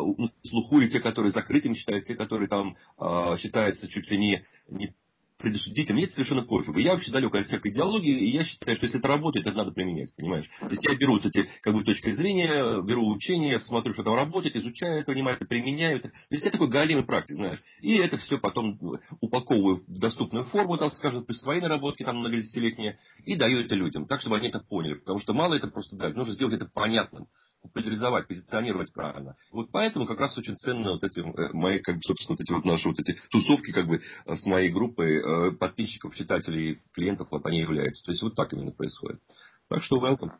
слуху, и те, которые закрытыми считаются, те, которые там э, считаются чуть ли не, не предосудительным, мне это совершенно пофигу. Я вообще далек от всякой идеологии, и я считаю, что если это работает, это надо применять, понимаешь? То есть я беру вот эти как бы, точки зрения, беру учения, смотрю, что там работает, изучаю это внимательно, применяю это. То есть я такой галимый практик, знаешь. И это все потом упаковываю в доступную форму, там, скажем, при свои наработки, там, многодесятилетние, и даю это людям, так, чтобы они это поняли. Потому что мало это просто дать, нужно сделать это понятным популяризовать, позиционировать правильно. Вот поэтому как раз очень ценно вот эти э, мои, как бы, собственно, вот эти вот наши вот эти тусовки, как бы, э, с моей группой э, подписчиков, читателей, клиентов, вот они являются. То есть вот так именно происходит. Так что welcome.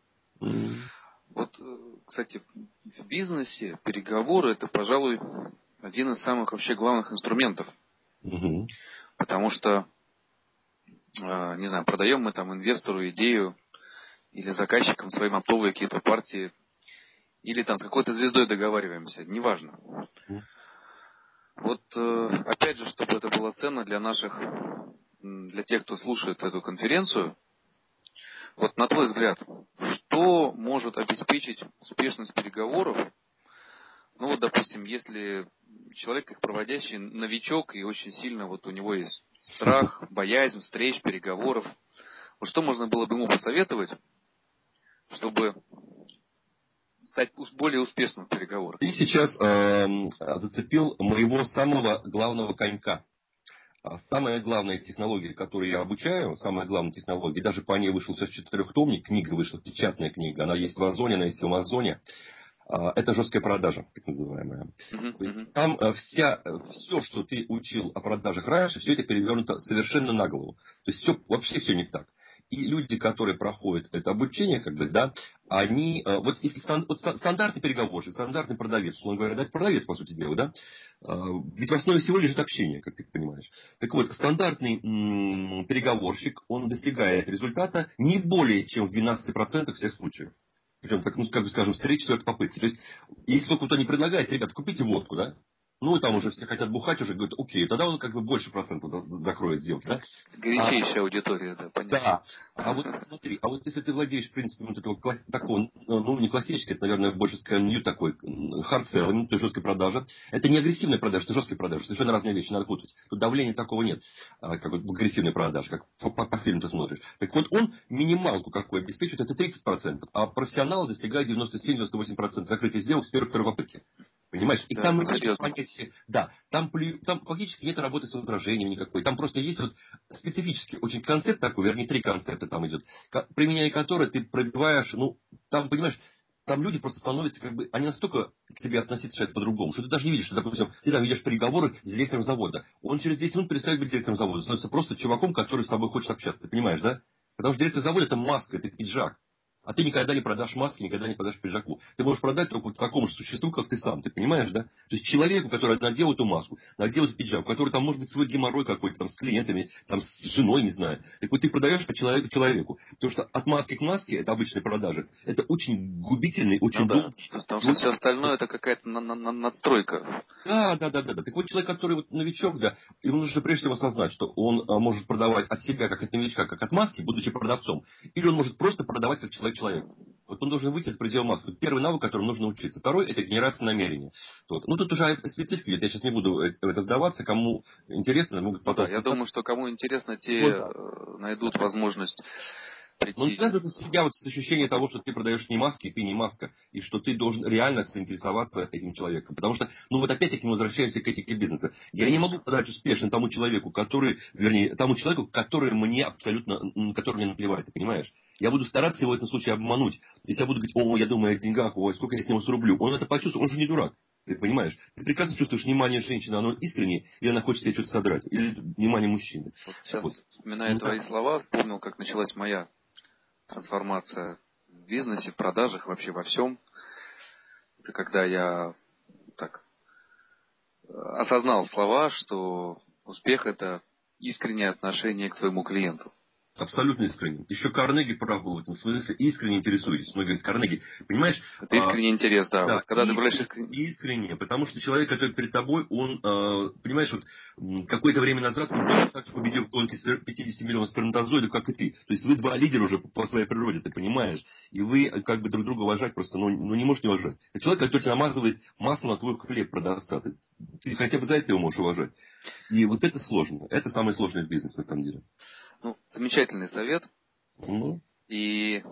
Вот, кстати, в бизнесе переговоры это, пожалуй, один из самых вообще главных инструментов. Угу. Потому что, не знаю, продаем мы там инвестору идею или заказчикам своим оптовые какие-то партии или там с какой-то звездой договариваемся, неважно. Вот э, опять же, чтобы это было ценно для наших, для тех, кто слушает эту конференцию, вот на твой взгляд, что может обеспечить успешность переговоров? Ну вот, допустим, если человек, их проводящий, новичок, и очень сильно вот у него есть страх, боязнь встреч, переговоров, вот что можно было бы ему посоветовать, чтобы стать более успешным в переговорах. Ты сейчас э, зацепил моего самого главного конька. А самая главная технология, которую я обучаю, самая главная технология, даже по ней вышел сейчас четырехтомник, книга вышла, печатная книга, она есть в Озоне, она есть в Амазоне. А, это жесткая продажа, так называемая. Uh-huh, есть, там э, вся, все, что ты учил о продажах раньше, все это перевернуто совершенно на голову. То есть все, вообще все не так. И люди, которые проходят это обучение, как бы, да, они, э, вот если вот стандартный переговорщик, стандартный продавец, он говорит, да, продавец, по сути дела, да, э, ведь в основе всего лежит общение, как ты понимаешь. Так вот, стандартный м- переговорщик, он достигает результата не более чем в 12% всех случаев. Причем, так, ну, как бы скажем, с 3-4 попытки. То есть, если кто-то не предлагает, ребят, купите водку, да, ну, там уже все хотят бухать, уже говорят, окей, тогда он как бы больше процентов закроет сделки, да? Горячейшая а, аудитория, да, понятно. Да. А вот смотри, а вот если ты владеешь принципом вот этого класс, такого, ну, не классический, это, наверное, больше скажем, нью такой, selling, то есть жесткая продажа. Это не агрессивная продажа, это жесткая продажа, совершенно разные вещи, надо путать. Тут давления такого нет, а, как вот в агрессивной продаже, как по, по, по фильму ты смотришь. Так вот, он минималку какую обеспечивает, это 30%, а профессионалы достигают 97-98% закрытия сделок с первой-второй попытки. Понимаешь? И да, там понятие, да, там, там фактически нет работы с возражением никакой. Там просто есть вот специфический очень концепт такой, вернее, три концепта там идет, применяя который ты пробиваешь, ну, там, понимаешь, там люди просто становятся, как бы, они настолько к тебе относятся по-другому, что ты даже не видишь, что, допустим, ты там видишь переговоры с директором завода. Он через 10 минут перестает быть директором завода, становится просто чуваком, который с тобой хочет общаться. Ты понимаешь, да? Потому что директор завода это маска, это пиджак. А ты никогда не продашь маски, никогда не продашь пиджаку. Ты можешь продать только такому же существу, как ты сам. Ты понимаешь, да? То есть человеку, который надел эту маску, надел этот пиджак, у которого там может быть свой геморрой какой-то там с клиентами, там с женой, не знаю. Так вот ты продаешь по человеку человеку. Потому что от маски к маске, это обычные продажи, это очень губительный, очень ну, да. Потому что все остальное это какая-то на на на надстройка. Да, да, да, да, да. Так вот человек, который вот новичок, да, ему нужно прежде всего осознать, что он а, может продавать от себя, как от новичка, как от маски, будучи продавцом. Или он может просто продавать как человек человек. Вот он должен выйти из предела маски. Первый навык, которому нужно учиться. Второй – это генерация намерения. Вот. Ну, тут уже специфика. Я сейчас не буду в это вдаваться. Кому интересно, могут потом... Да, я думаю, что кому интересно, те вот, да. найдут возможность прийти. Ну, связано это себя вот с ощущением того, что ты продаешь не маски, и ты не маска, и что ты должен реально заинтересоваться этим человеком. Потому что, ну вот опять-таки мы возвращаемся к этике бизнеса. Я не могу продать успешно тому человеку, который, вернее, тому человеку, который мне абсолютно, который мне наплевает, ты понимаешь? Я буду стараться его в этом случае обмануть. Если я буду говорить, о, я думаю о деньгах, ой, сколько я с него срублю. Он это почувствует, он же не дурак. Ты понимаешь? Ты прекрасно чувствуешь внимание женщины, оно искреннее, или она хочет себе что-то содрать, или внимание мужчины. Вот сейчас, вот. вспоминая ну, твои так. слова, вспомнил, как началась моя трансформация в бизнесе, в продажах, вообще во всем. Это когда я так осознал слова, что успех это искреннее отношение к твоему клиенту. Абсолютно искренне. Еще Карнеги прав был в этом смысле. Искренне интересуетесь. Мы говорим, Карнеги, понимаешь? Это искренний а, интерес, да. да вот, когда искренне, ты говоришь искренне. Искренне, потому что человек, который перед тобой, он, а, понимаешь, вот какое-то время назад он точно так же победил в гонке 50 миллионов сперматозоидов, как и ты. То есть вы два лидера уже по своей природе, ты понимаешь? И вы как бы друг друга уважать просто, ну, ну не можете уважать. Это человек, который намазывает масло на твой хлеб продавца. То есть, ты хотя бы за это его можешь уважать. И вот это сложно. Это самое сложное в бизнесе, на самом деле. Ну, замечательный совет. Ну. И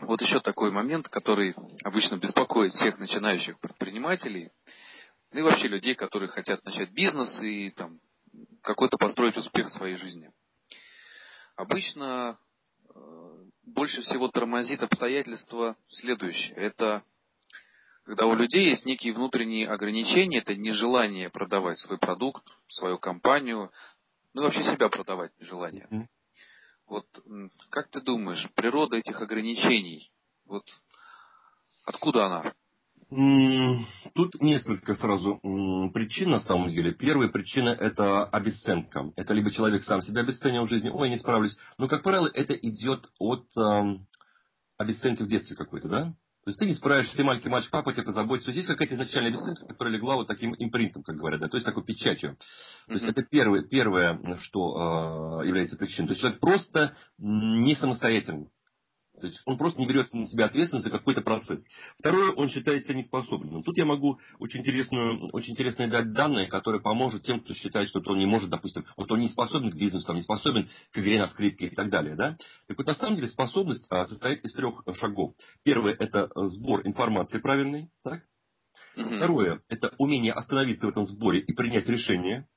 вот еще такой момент, который обычно беспокоит всех начинающих предпринимателей, ну и вообще людей, которые хотят начать бизнес и там какой-то построить успех в своей жизни. Обычно э, больше всего тормозит обстоятельства следующее. Это когда у людей есть некие внутренние ограничения, это нежелание продавать свой продукт, свою компанию, ну и вообще себя продавать желание. Mm-hmm. Вот как ты думаешь, природа этих ограничений, вот откуда она? Тут несколько сразу причин на самом деле. Первая причина это обесценка. Это либо человек сам себя обесценил в жизни, ой, не справлюсь. Но, как правило, это идет от э, обесценки в детстве какой-то, да? То есть ты не справишься, ты маленький мальчик, папа тебя позаботится. Здесь какая-то изначальная бессмысленность, которая легла вот таким импринтом, как говорят, да, то есть такой печатью. То есть это первое, первое что э, является причиной. То есть человек просто не самостоятельный. То есть он просто не берет на себя ответственность за какой-то процесс. Второе, он считает себя неспособным. Тут я могу очень, интересную, очень интересные дать данные, которые поможет тем, кто считает, что он не может, допустим, вот он не способен к бизнесу, там, не способен к игре на скрипке и так далее. Да? Так вот, на самом деле, способность а, состоит из трех шагов. Первое – это сбор информации правильной. Так? Второе – это умение остановиться в этом сборе и принять решение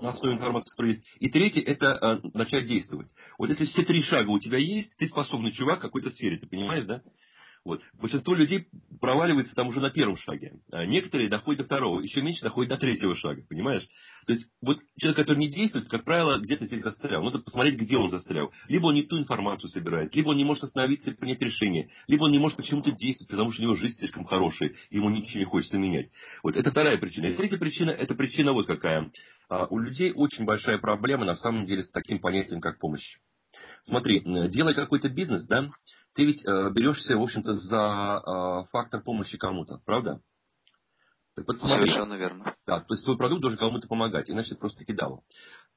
основе информации, которая есть. И третье, это э, начать действовать. Вот если все три шага у тебя есть, ты способный чувак в какой-то сфере, ты понимаешь, да? Вот. Большинство людей проваливается там уже на первом шаге. А некоторые доходят до второго, еще меньше доходят до третьего шага, понимаешь? То есть вот человек, который не действует, как правило, где-то здесь застрял. Нужно посмотреть, где он застрял. Либо он не ту информацию собирает, либо он не может остановиться и принять решение, либо он не может почему-то действовать, потому что у него жизнь слишком хорошая, и ему ничего не хочется менять. Вот это вторая причина. И третья причина, это причина вот какая. А, у людей очень большая проблема на самом деле с таким понятием, как помощь. Смотри, делай какой-то бизнес, да, ты ведь э, берешься, в общем-то, за э, фактор помощи кому-то, правда? Так вот, смотри, Совершенно верно. Да, то есть твой продукт должен кому-то помогать, иначе это просто кидало.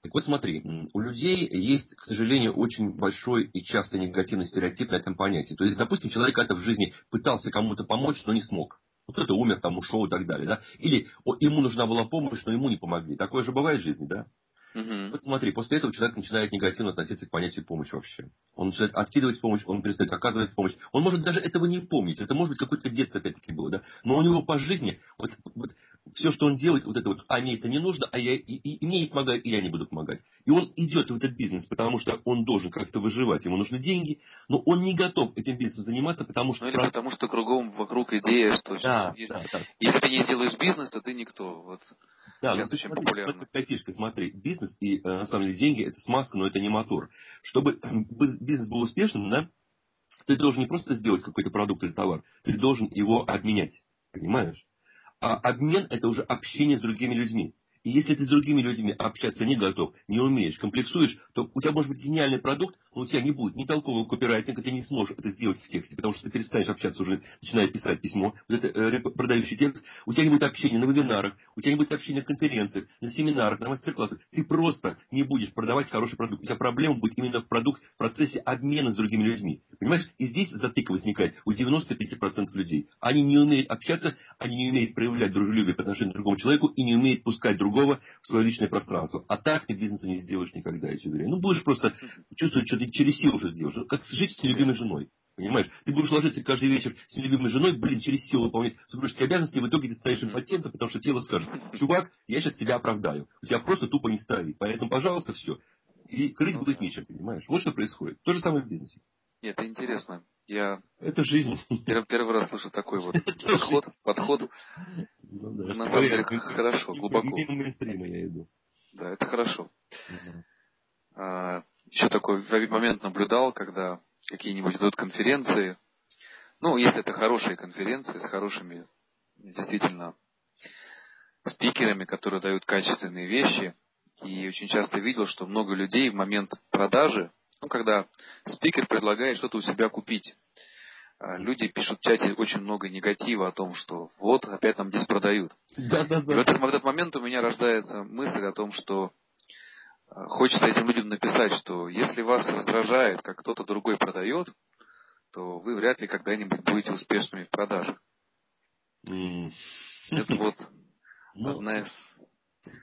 Так вот смотри, у людей есть, к сожалению, очень большой и часто негативный стереотип на этом понятии. То есть, допустим, человек это в жизни пытался кому-то помочь, но не смог. Вот это умер, там ушел и так далее. Да? Или о, ему нужна была помощь, но ему не помогли. Такое же бывает в жизни, да? Угу. Вот смотри, после этого человек начинает негативно относиться к понятию помощи вообще. Он начинает откидывать помощь, он перестает оказывать помощь. Он может даже этого не помнить. Это может быть какое-то детство опять-таки было, да. Но у него по жизни вот, вот все, что он делает, вот это вот, а мне это не нужно, а я и, и, и мне не помогают, и я не буду помогать. И он идет в этот бизнес, потому что он должен как-то выживать, ему нужны деньги, но он не готов этим бизнесом заниматься, потому что... Ну или потому что кругом вокруг идея, что да, если, да, да. если не делаешь бизнес, то ты никто. Вот. Да, Сейчас ну, очень смотри, популярно. Такая фишка, смотри, бизнес и э, на самом деле деньги это смазка, но это не мотор. Чтобы бизнес был успешным, да, ты должен не просто сделать какой-то продукт или товар, ты должен его обменять. Понимаешь? А обмен – это уже общение с другими людьми. И если ты с другими людьми общаться не готов, не умеешь, комплексуешь, то у тебя может быть гениальный продукт, но у тебя не будет ни толкового копирайтинга, ты не сможешь это сделать в тексте, потому что ты перестанешь общаться уже, начиная писать письмо, вот это э, продающий текст, у тебя не будет общения на вебинарах, у тебя не будет общения на конференциях, на семинарах, на мастер-классах, ты просто не будешь продавать хороший продукт. У тебя проблема будет именно в продукт, в процессе обмена с другими людьми. Понимаешь? И здесь затыка возникает у 95% людей. Они не умеют общаться, они не умеют проявлять дружелюбие по отношению к другому человеку и не умеют пускать другого другого в свое личное пространство. А так ты бизнеса не сделаешь никогда, я тебе говорю. Ну, будешь просто чувствовать, что ты через силу уже делаешь. Как жить с нелюбимой женой. Понимаешь? Ты будешь ложиться каждый вечер с нелюбимой женой, блин, через силу выполнять супружеские обязанности, и в итоге ты станешь импотентом, потому что тело скажет, чувак, я сейчас тебя оправдаю. У тебя просто тупо не стоит. Поэтому, пожалуйста, все. И крыть ну, будет нечем, понимаешь? Вот что происходит. То же самое в бизнесе. Нет, это интересно. Я это жизнь. Первый, первый раз слышу такой вот подход. подход. Ну, да, На самом деле хорошо, глубоко. Я иду. Да, это хорошо. А, еще такой момент наблюдал, когда какие-нибудь идут конференции. Ну, если это хорошие конференции с хорошими, действительно, спикерами, которые дают качественные вещи. И очень часто видел, что много людей в момент продажи ну, когда спикер предлагает что-то у себя купить, а, люди пишут в чате очень много негатива о том, что вот, опять нам здесь продают. Да, да, да. И в этот, в этот момент у меня рождается мысль о том, что а, хочется этим людям написать, что если вас раздражает, как кто-то другой продает, то вы вряд ли когда-нибудь будете успешными в продажах. Mm. Это вот ну, одна из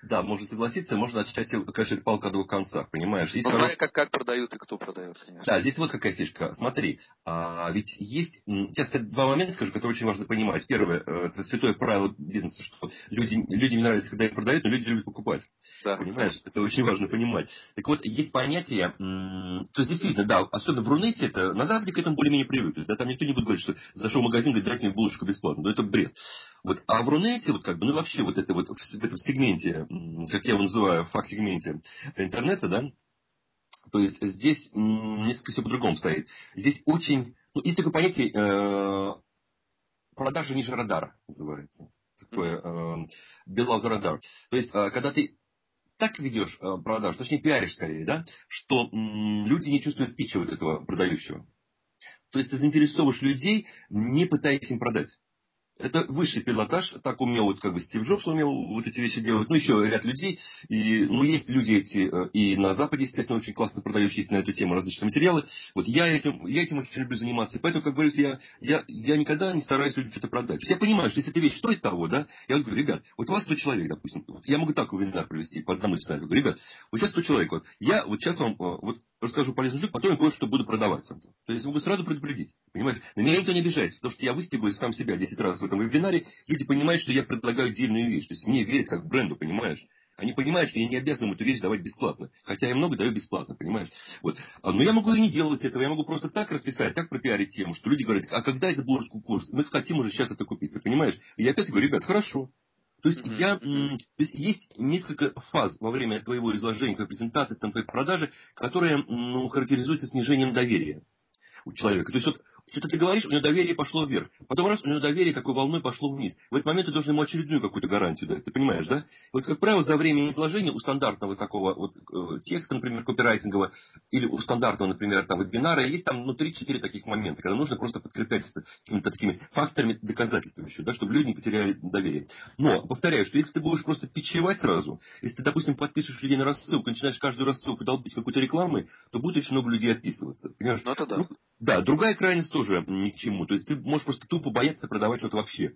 да, можно согласиться, можно отчасти, конечно, это палка о двух концах, понимаешь? Есть ну, смотря хорош... как, как продают и кто продает, конечно. Да, здесь вот какая фишка. Смотри, а, ведь есть, сейчас я два момента скажу, которые очень важно понимать. Первое, э, это святое правило бизнеса, что люди, людям нравится, когда их продают, но люди любят покупать. Да. Понимаешь? Это очень важно понимать. Так вот, есть понятие, то есть действительно, да, особенно в Рунете, это, на Западе к этому более-менее привыкли. Да, там никто не будет говорить, что зашел в магазин, говорит, дайте мне булочку бесплатно. Ну, это бред. Вот, а в Рунете, вот как бы, ну вообще вот это вот в этом сегменте, как я его называю, в факт-сегменте интернета, да, то есть здесь несколько все по-другому стоит. Здесь очень, ну, есть такое понятие э, продажа ниже радара, называется. Такое э, below the radar. То есть, э, когда ты так ведешь э, продажу, точнее пиаришь скорее, да, что люди не чувствуют питча вот этого продающего. То есть ты заинтересовываешь людей, не пытаясь им продать. Это высший пилотаж, так умел вот как бы Стив Джобс умел вот эти вещи делать, ну еще ряд людей, и ну есть люди эти э, и на Западе, естественно, очень классно продающие на эту тему различные материалы. Вот я этим, я этим очень люблю заниматься, и поэтому, как говорится, я, я, я никогда не стараюсь людям что-то продать. То есть я понимаю, что если эта вещь стоит того, да, я говорю, ребят, вот у вас 100 человек, допустим, вот я могу так вебинар провести по одному сценарию, говорю, ребят, вот сейчас 100 человек, вот я вот сейчас вам э, вот расскажу полезную штуку, потом я кое-что буду продавать. То есть могу сразу предупредить. Понимаете? На меня никто не обижается, потому что я выстегаю сам себя 10 раз этом вебинаре, люди понимают, что я предлагаю отдельную вещь. То есть мне верят как бренду, понимаешь? Они понимают, что я не обязан им эту вещь давать бесплатно. Хотя я много даю бесплатно, понимаешь? Вот. А, но я могу и не делать этого. Я могу просто так расписать, так пропиарить тему, что люди говорят, а когда это будет курс? Мы хотим уже сейчас это купить, ты понимаешь? И я опять говорю, ребят, хорошо. То есть, mm-hmm. я, то есть есть несколько фаз во время твоего изложения, твоей презентации, там, твоей продажи, которые ну, характеризуются снижением доверия у человека. То есть вот что-то ты говоришь, у него доверие пошло вверх. Потом раз, у него доверие такой волной пошло вниз. В этот момент ты должен ему очередную какую-то гарантию дать. Ты понимаешь, да? Вот, как правило, за время изложения у стандартного такого вот э, текста, например, копирайтингового, или у стандартного, например, там, вебинара, есть там, ну, 3-4 таких момента, когда нужно просто подкреплять это какими-то такими факторами доказательствами еще, да, чтобы люди не потеряли доверие. Но, повторяю, что если ты будешь просто пичевать сразу, если ты, допустим, подпишешь людей на рассылку, начинаешь каждую рассылку долбить какой-то рекламой, то будет очень много людей отписываться. Понимаешь? Ну, это да. Ну, да, другая крайность тоже ни к чему. То есть ты можешь просто тупо бояться продавать что-то вообще.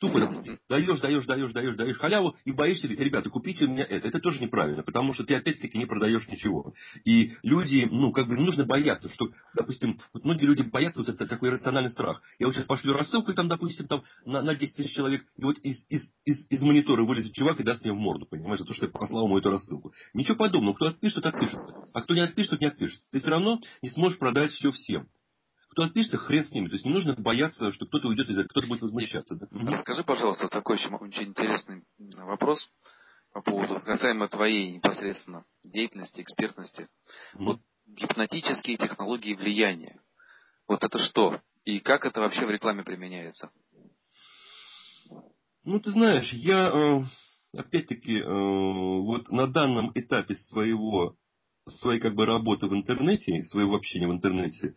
Тупо, допустим, даешь, даешь, даешь, даешь, даешь халяву и боишься говорить, ребята, купите у меня это. Это тоже неправильно, потому что ты опять-таки не продаешь ничего. И люди, ну, как бы нужно бояться, что, допустим, вот многие люди боятся вот это такой рациональный страх. Я вот сейчас пошлю рассылку, и там, допустим, там на, на 10 тысяч человек, и вот из, из, из, из монитора вылезет чувак и даст мне в морду, понимаешь, за то, что я послал ему эту рассылку. Ничего подобного. Кто отпишет, отпишется. А кто не отпишет, тот не отпишется. Ты все равно не сможешь продать все всем. Кто отпишется, хрен с ними. То есть не нужно бояться, что кто-то уйдет из этого, кто-то будет возмущаться. Да? Расскажи, пожалуйста, такой очень, очень интересный вопрос по поводу, касаемо твоей непосредственно деятельности, экспертности. Mm-hmm. Вот гипнотические технологии влияния. Вот это что? И как это вообще в рекламе применяется? Ну, ты знаешь, я, э, опять-таки, э, вот на данном этапе своего, своей как бы работы в интернете, своего общения в интернете,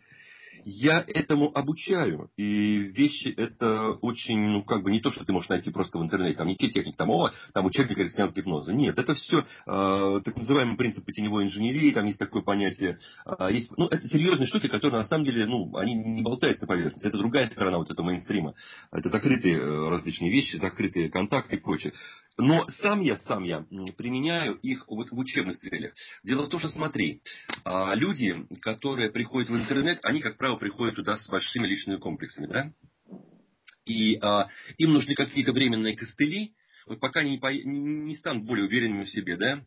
я этому обучаю. И вещи это очень, ну, как бы не то, что ты можешь найти просто в интернете, там не те техники, там, о, там учебник христиан гипноза. Нет, это все э, так называемые принципы теневой инженерии, там есть такое понятие. Э, есть, ну, это серьезные штуки, которые на самом деле, ну, они не болтаются на поверхности. Это другая сторона вот этого мейнстрима. Это закрытые э, различные вещи, закрытые контакты и прочее. Но сам я, сам я применяю их вот в учебных целях. Дело в том, что смотри, а, люди, которые приходят в интернет, они, как правило, приходят туда с большими личными комплексами, да? И а, им нужны какие-то временные костыли, вот пока они не, не станут более уверенными в себе, да,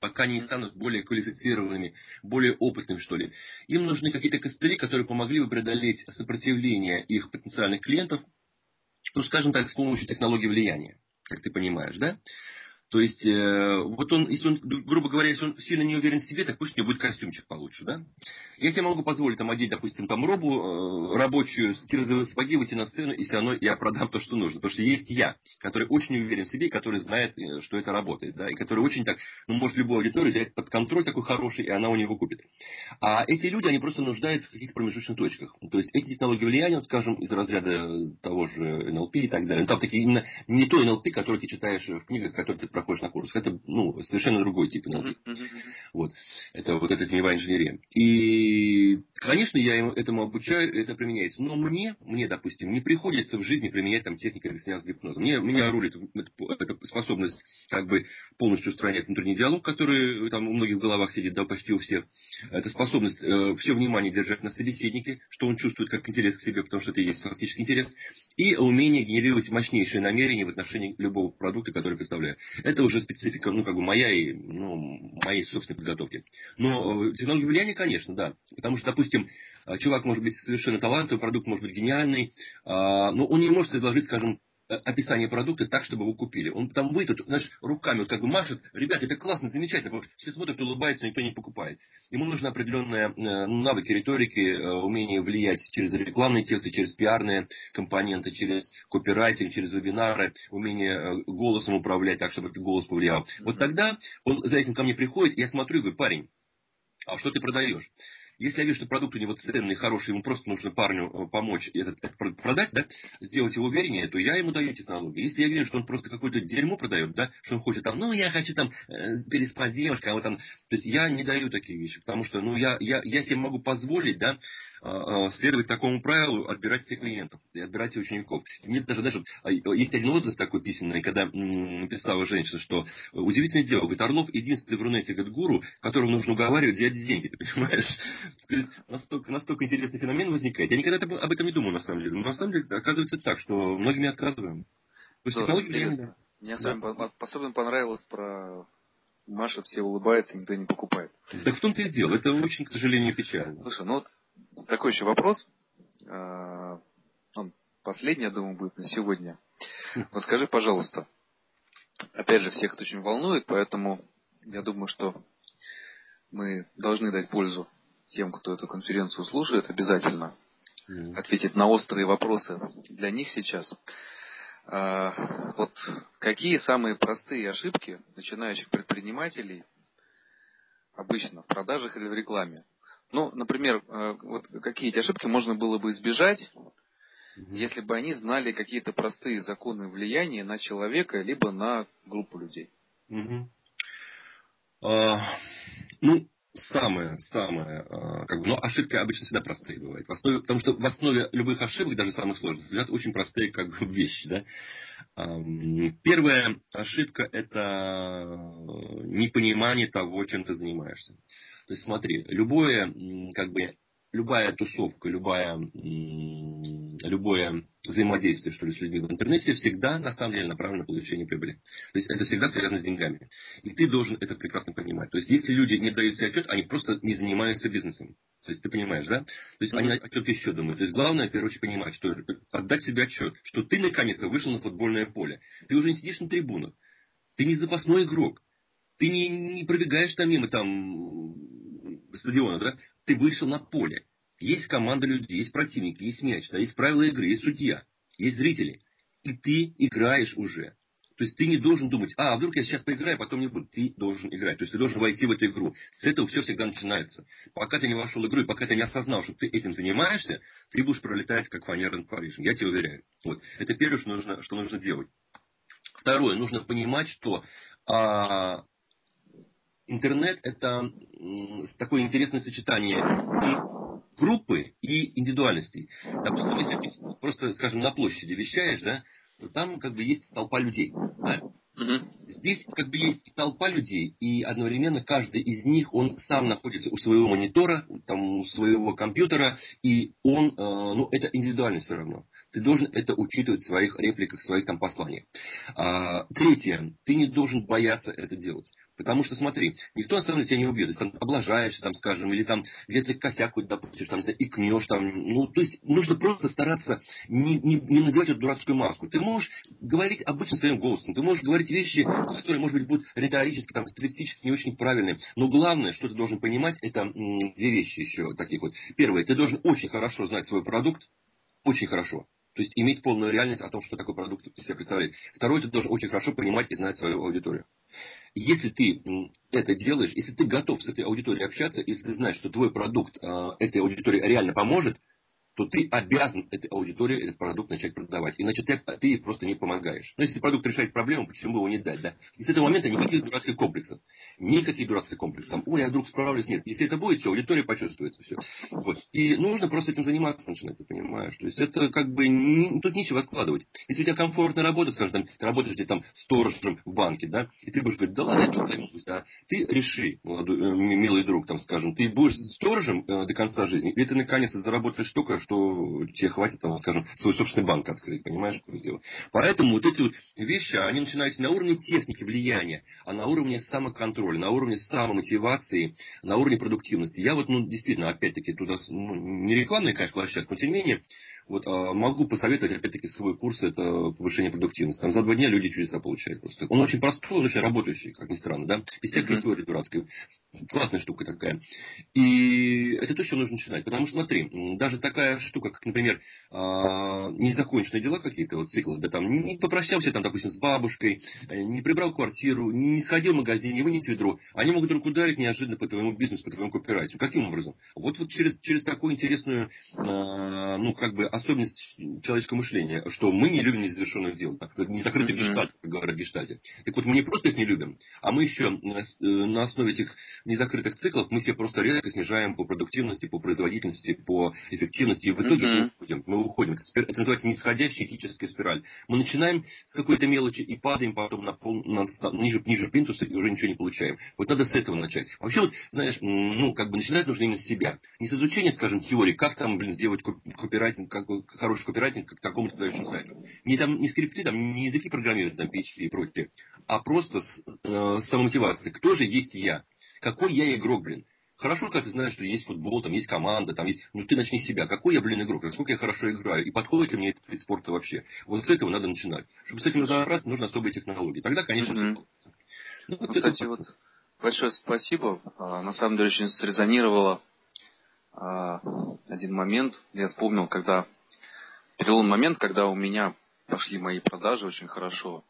пока они не станут более квалифицированными, более опытными, что ли. Им нужны какие-то костыли, которые помогли бы преодолеть сопротивление их потенциальных клиентов, ну, скажем так, с помощью технологии влияния как ты понимаешь, да? То есть, э, вот он, если он, грубо говоря, если он сильно не уверен в себе, так пусть у него будет костюмчик получше, да? Если я могу позволить там одеть, допустим, там робу э, рабочую, кирзовые сапоги, выйти на сцену, и все равно я продам то, что нужно. Потому что есть я, который очень уверен в себе, который знает, э, что это работает, да? И который очень так, ну, может любую аудиторию взять под контроль такой хороший, и она у него купит. А эти люди, они просто нуждаются в каких-то промежуточных точках. То есть, эти технологии влияния, вот, скажем, из разряда того же НЛП и так далее. Ну, там такие именно не то НЛП, который ты читаешь в книгах, которые ты проходишь на курсах. Это ну, совершенно другой тип энергии. Вот. Это вот эта теневая инженерия. И, конечно, я этому обучаю, это применяется. Но мне, мне, допустим, не приходится в жизни применять там техники регистрианского гипноза. Мне, меня рулит эта способность как бы полностью устранять внутренний диалог, который там у многих в головах сидит, да, почти у всех. Это способность э, все внимание держать на собеседнике, что он чувствует как интерес к себе, потому что это и есть фактически интерес. И умение генерировать мощнейшие намерения в отношении любого продукта, который представляю. Это уже специфика ну, как бы моя и, ну, моей собственной подготовки. Но э, технологии влияния, конечно, да. Потому что, допустим, э, чувак может быть совершенно талантливый, продукт может быть гениальный, а, но он не может изложить, скажем, описание продукта так, чтобы его купили. Он там выйдет, знаешь, руками вот как бы машет, ребят, это классно, замечательно, потому что все смотрят, улыбаются, никто не покупает. Ему нужны определенные э, навыки риторики, э, умение влиять через рекламные тексты, через пиарные компоненты, через копирайтинг, через вебинары, умение голосом управлять так, чтобы этот голос повлиял. Вот тогда он за этим ко мне приходит, я смотрю и говорю, парень, а что ты продаешь? Если я вижу, что продукт у него ценный, хороший, ему просто нужно парню э, помочь этот, этот продать, да, сделать его увереннее, то я ему даю технологию. Если я вижу, что он просто какое-то дерьмо продает, да, что он хочет там, ну, я хочу там э, переспать девушкой, а вот там, то есть я не даю такие вещи, потому что, ну, я, я, я себе могу позволить, да, следовать такому правилу, отбирать всех клиентов отбирать всех учеников. И мне даже, знаешь, вот, есть один отзыв такой письменный, когда написала женщина, что удивительное дело, говорит, Орлов единственный в Рунете, говорит, гуру, которому нужно уговаривать взять деньги, ты понимаешь? То есть настолько, настолько интересный феномен возникает. Я никогда об этом не думал, на самом деле. Но на самом деле оказывается так, что многими отказываем. То есть технологии... Мне с вами особенно понравилось про Маша все улыбается, никто не покупает. Так в том-то и дело. Это очень, к сожалению, печально. Слушай, ну вот такой еще вопрос. А, он последний, я думаю, будет на сегодня. Вот скажи, пожалуйста, опять же, всех это очень волнует, поэтому я думаю, что мы должны дать пользу тем, кто эту конференцию слушает, обязательно ответить на острые вопросы для них сейчас. А, вот какие самые простые ошибки начинающих предпринимателей обычно в продажах или в рекламе? Ну, например, э, вот какие эти ошибки можно было бы избежать, если бы они знали какие-то простые законы влияния на человека, либо на группу людей. Угу. А, ну, самое, самое, а, как бы, но ошибки обычно всегда простые бывают. В основе, потому что в основе любых ошибок, даже самых сложных, лежат очень простые как бы, вещи. Да? Первая ошибка – это непонимание того, чем ты занимаешься. То есть смотри, любое, как бы, любая тусовка, любая, любое взаимодействие что ли, с людьми в интернете всегда на самом деле направлено на получение прибыли. То есть это всегда связано с деньгами. И ты должен это прекрасно понимать. То есть если люди не дают себе отчет, они просто не занимаются бизнесом. То есть ты понимаешь, да? То есть они о чем-то еще думают. То есть главное, в первую очередь, понимать, что отдать себе отчет, что ты наконец-то вышел на футбольное поле. Ты уже не сидишь на трибунах. Ты не запасной игрок. Ты не, не пробегаешь там мимо там стадиона, да? Ты вышел на поле. Есть команда людей, есть противники, есть мяч, да, есть правила игры, есть судья, есть зрители. И ты играешь уже. То есть ты не должен думать, а, вдруг я сейчас поиграю, потом не буду. Ты должен играть. То есть ты должен войти в эту игру. С этого все всегда начинается. Пока ты не вошел в игру, и пока ты не осознал, что ты этим занимаешься, ты будешь пролетать, как фанера над Парижем. Я тебе уверяю. Вот. Это первое, что нужно, что нужно делать. Второе, нужно понимать, что а, интернет это такое интересное сочетание и группы, и индивидуальностей. Допустим, если ты просто, скажем, на площади вещаешь, да, то там как бы есть толпа людей. Да? Угу. Здесь как бы есть толпа людей, и одновременно каждый из них, он сам находится у своего монитора, там, у своего компьютера, и он, э, ну, это индивидуально все равно. Ты должен это учитывать в своих репликах, в своих там посланиях. А, третье, ты не должен бояться это делать. Потому что, смотри, никто на самом деле тебя не убьет. Если там облажаешься, там, скажем, или там где-то косяк какой-то допустишь, там, и кнешь там. Ну, то есть нужно просто стараться не, не, не надевать эту дурацкую маску. Ты можешь говорить обычным своим голосом. Ты можешь говорить вещи, которые, может быть, будут риторически, там, стилистически не очень правильные. Но главное, что ты должен понимать, это две вещи еще таких вот. Первое, ты должен очень хорошо знать свой продукт. Очень хорошо. То есть иметь полную реальность о том, что такой продукт из себя представляет. Второе, ты должен очень хорошо понимать и знать свою аудиторию. Если ты это делаешь, если ты готов с этой аудиторией общаться, если ты знаешь, что твой продукт э, этой аудитории реально поможет, то ты обязан этой аудитории этот продукт начать продавать. Иначе ты, ты просто не помогаешь. Но если продукт решает проблему, почему его не дать? Да? И с этого момента никаких дурацких комплексов. Никаких дурацких комплексов. Там, ой, я вдруг справлюсь. Нет. Если это будет, все, аудитория почувствует все. Вот. И нужно просто этим заниматься начинать, ты понимаешь. То есть это как бы не, тут нечего откладывать. Если у тебя комфортная работа, скажем, там, ты работаешь где-то там сторожем в банке, да, и ты будешь говорить, да ладно, я тут займусь, да. Ты реши, молодой, э, милый друг, там, скажем, ты будешь сторожем э, до конца жизни, или ты наконец заработаешь столько, что тебе хватит, там, скажем, свой собственный банк открыть, понимаешь, какое дело. Поэтому вот эти вот вещи, они начинаются на уровне техники влияния, а на уровне самоконтроля, на уровне самомотивации, на уровне продуктивности. Я вот, ну, действительно, опять-таки, туда, ну, не рекламная, конечно, площадка, но тем не менее, вот, а могу посоветовать, опять-таки, свой курс, это повышение продуктивности. Там за два дня люди чудеса получают просто. Он очень простой, он очень работающий, как ни странно, да? Без всякой теории дурацкой. Классная штука такая. И это то, что нужно начинать. Потому что, смотри, даже такая штука, как, например, а, незаконченные дела какие-то, вот циклы, да, там, не попрощался, там, допустим, с бабушкой, э, не прибрал квартиру, не сходил в магазин, не вынес ведро, они могут вдруг ударить неожиданно по твоему бизнесу, по твоему копирайту. Каким образом? Вот, вот через, через такую интересную, а, ну, как бы, особенность человеческого мышления, что мы не любим незавершенных дел. Не закрытый mm-hmm. гештальт, как говорят в гештальте. Так вот, мы не просто их не любим, а мы еще на основе этих незакрытых циклов мы себе просто резко снижаем по продуктивности, по производительности, по эффективности. И в итоге mm-hmm. мы уходим. Мы уходим. Это называется нисходящая этическая спираль. Мы начинаем с какой-то мелочи и падаем потом на пол, на, ниже, ниже плинтуса и уже ничего не получаем. Вот надо с этого начать. Вообще, вот, знаешь, ну, как бы начинать нужно именно с себя. Не с изучения, скажем, теории, как там, блин, сделать копирайтинг, как хороший копирайтинг к такому-то дающему сайту. Не, там, не скрипты, там, не языки программирования, там, PHP и прочее, а просто с, э, самомотивацией. Кто же есть я? Какой я игрок, блин? Хорошо, когда ты знаешь, что есть футбол, там есть команда, там есть... Ну ты начни с себя. Какой я, блин, игрок? Насколько я хорошо играю? И подходит ли мне этот вид спорта вообще? Вот с этого надо начинать. Чтобы с этим разобраться, нужны особые технологии. Тогда, конечно, mm-hmm. все ну, вот Кстати, это... вот большое спасибо. А, на самом деле очень срезонировало один момент. Я вспомнил, когда перелом момент, когда у меня пошли мои продажи очень хорошо,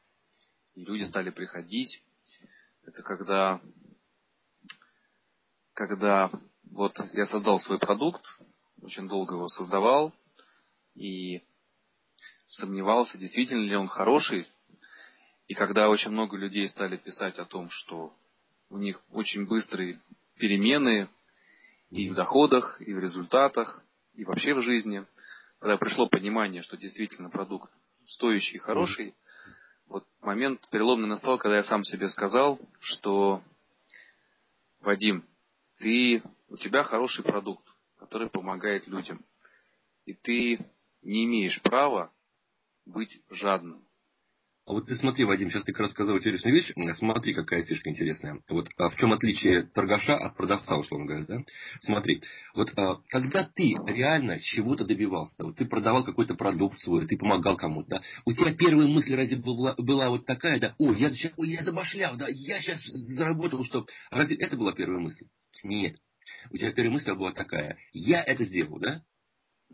и люди стали приходить. Это когда, когда вот я создал свой продукт, очень долго его создавал, и сомневался, действительно ли он хороший. И когда очень много людей стали писать о том, что у них очень быстрые перемены и в доходах, и в результатах, и вообще в жизни, когда пришло понимание, что действительно продукт стоящий и хороший, вот момент переломный настал, когда я сам себе сказал, что Вадим, ты, у тебя хороший продукт, который помогает людям. И ты не имеешь права быть жадным. А вот ты смотри, Вадим, сейчас ты как раз сказал интересную вещь. Смотри, какая фишка интересная. Вот а в чем отличие торгаша от продавца, условно говоря, да? Смотри, вот а, когда ты реально чего-то добивался, вот ты продавал какой-то продукт свой, ты помогал кому-то, да? У тебя первая мысль разве была, была вот такая, да? Ой, я, ой, я забашлял, да? Я сейчас заработал, что... Разве это была первая мысль? Нет. у тебя первая мысль была такая, я это сделал, да?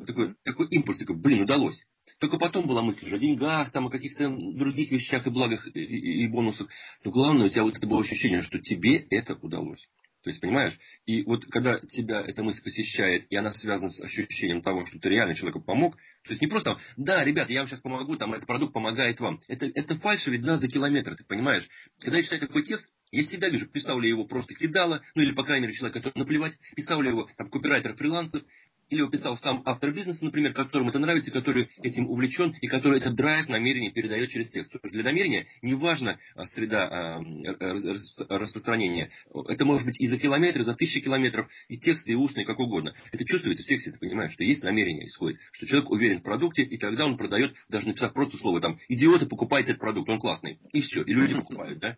Такой, такой импульс, такой, блин, удалось. Только потом была мысль уже о деньгах, там, о каких-то других вещах и благах и, и, и бонусах. Но главное, у тебя вот это было ощущение, что тебе это удалось. То есть, понимаешь? И вот когда тебя эта мысль посещает, и она связана с ощущением того, что ты реально человеку помог, то есть не просто, да, ребята, я вам сейчас помогу, там, этот продукт помогает вам. Это, это фальша видна за километр, ты понимаешь? Когда я читаю такой текст, я себя вижу, писал ли его просто кидало, ну или, по крайней мере, человек, который наплевать, писал ли его там копирайтер, фрилансер, или описал сам автор бизнеса, например, которому это нравится, который этим увлечен и который этот драйв, намерение передает через текст. Для намерения не важна среда а, распространения. Это может быть и за километры, за тысячи километров, и текст, и устный, как угодно. Это чувствуется в тексте, ты понимаешь, что есть намерение исходит, что человек уверен в продукте, и тогда он продает, даже написав просто слово там, идиоты, покупайте этот продукт, он классный. И все, и люди покупают, да?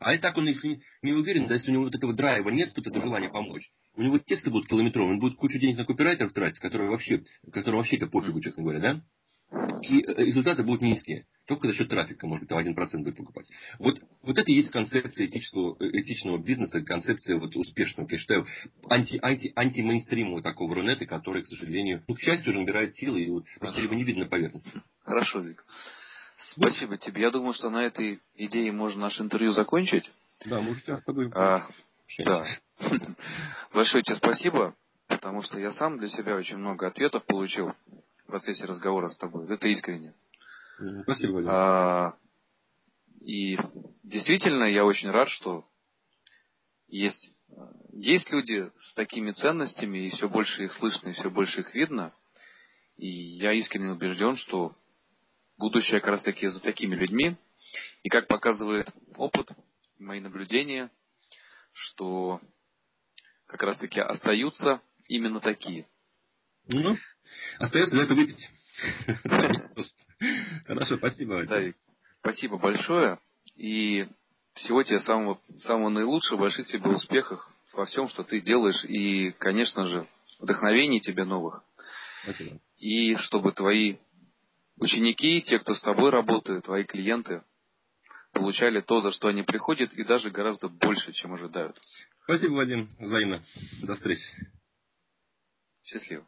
А и так он, если не уверен, да, если у него вот этого драйва нет, тут это желание помочь, у него тексты будут километровые, он будет кучу денег на копирайтеров тратить, которые вообще, которые вообще это пофигу, честно говоря, да? И э, результаты будут низкие. Только за счет трафика, может быть, там 1% будет покупать. Вот, вот это и есть концепция этического, э, этичного бизнеса, концепция вот успешного, я считаю, анти, анти, антимейнстримового такого Рунета, который, к сожалению, ну, к счастью, уже набирает силы, и просто его не видно на поверхности. Хорошо, Вик. Спасибо тебе. Я думаю, что на этой идее можно наше интервью закончить. Да, мы сейчас с тобой... А, да. Большое тебе спасибо, потому что я сам для себя очень много ответов получил в процессе разговора с тобой. Это искренне. Спасибо. А, и действительно, я очень рад, что есть, есть люди с такими ценностями, и все больше их слышно, и все больше их видно. И я искренне убежден, что будущее как раз таки за такими людьми. И как показывает опыт, мои наблюдения, что как раз таки остаются именно такие. Ну, остается за это выпить. Хорошо, спасибо. Да, спасибо большое. И всего тебе самого, самого наилучшего, больших тебе успехов во всем, что ты делаешь. И, конечно же, вдохновений тебе новых. Спасибо. И чтобы твои ученики, те, кто с тобой работают, твои клиенты, получали то, за что они приходят, и даже гораздо больше, чем ожидают. Спасибо, Вадим. Взаимно. До встречи. Счастливо.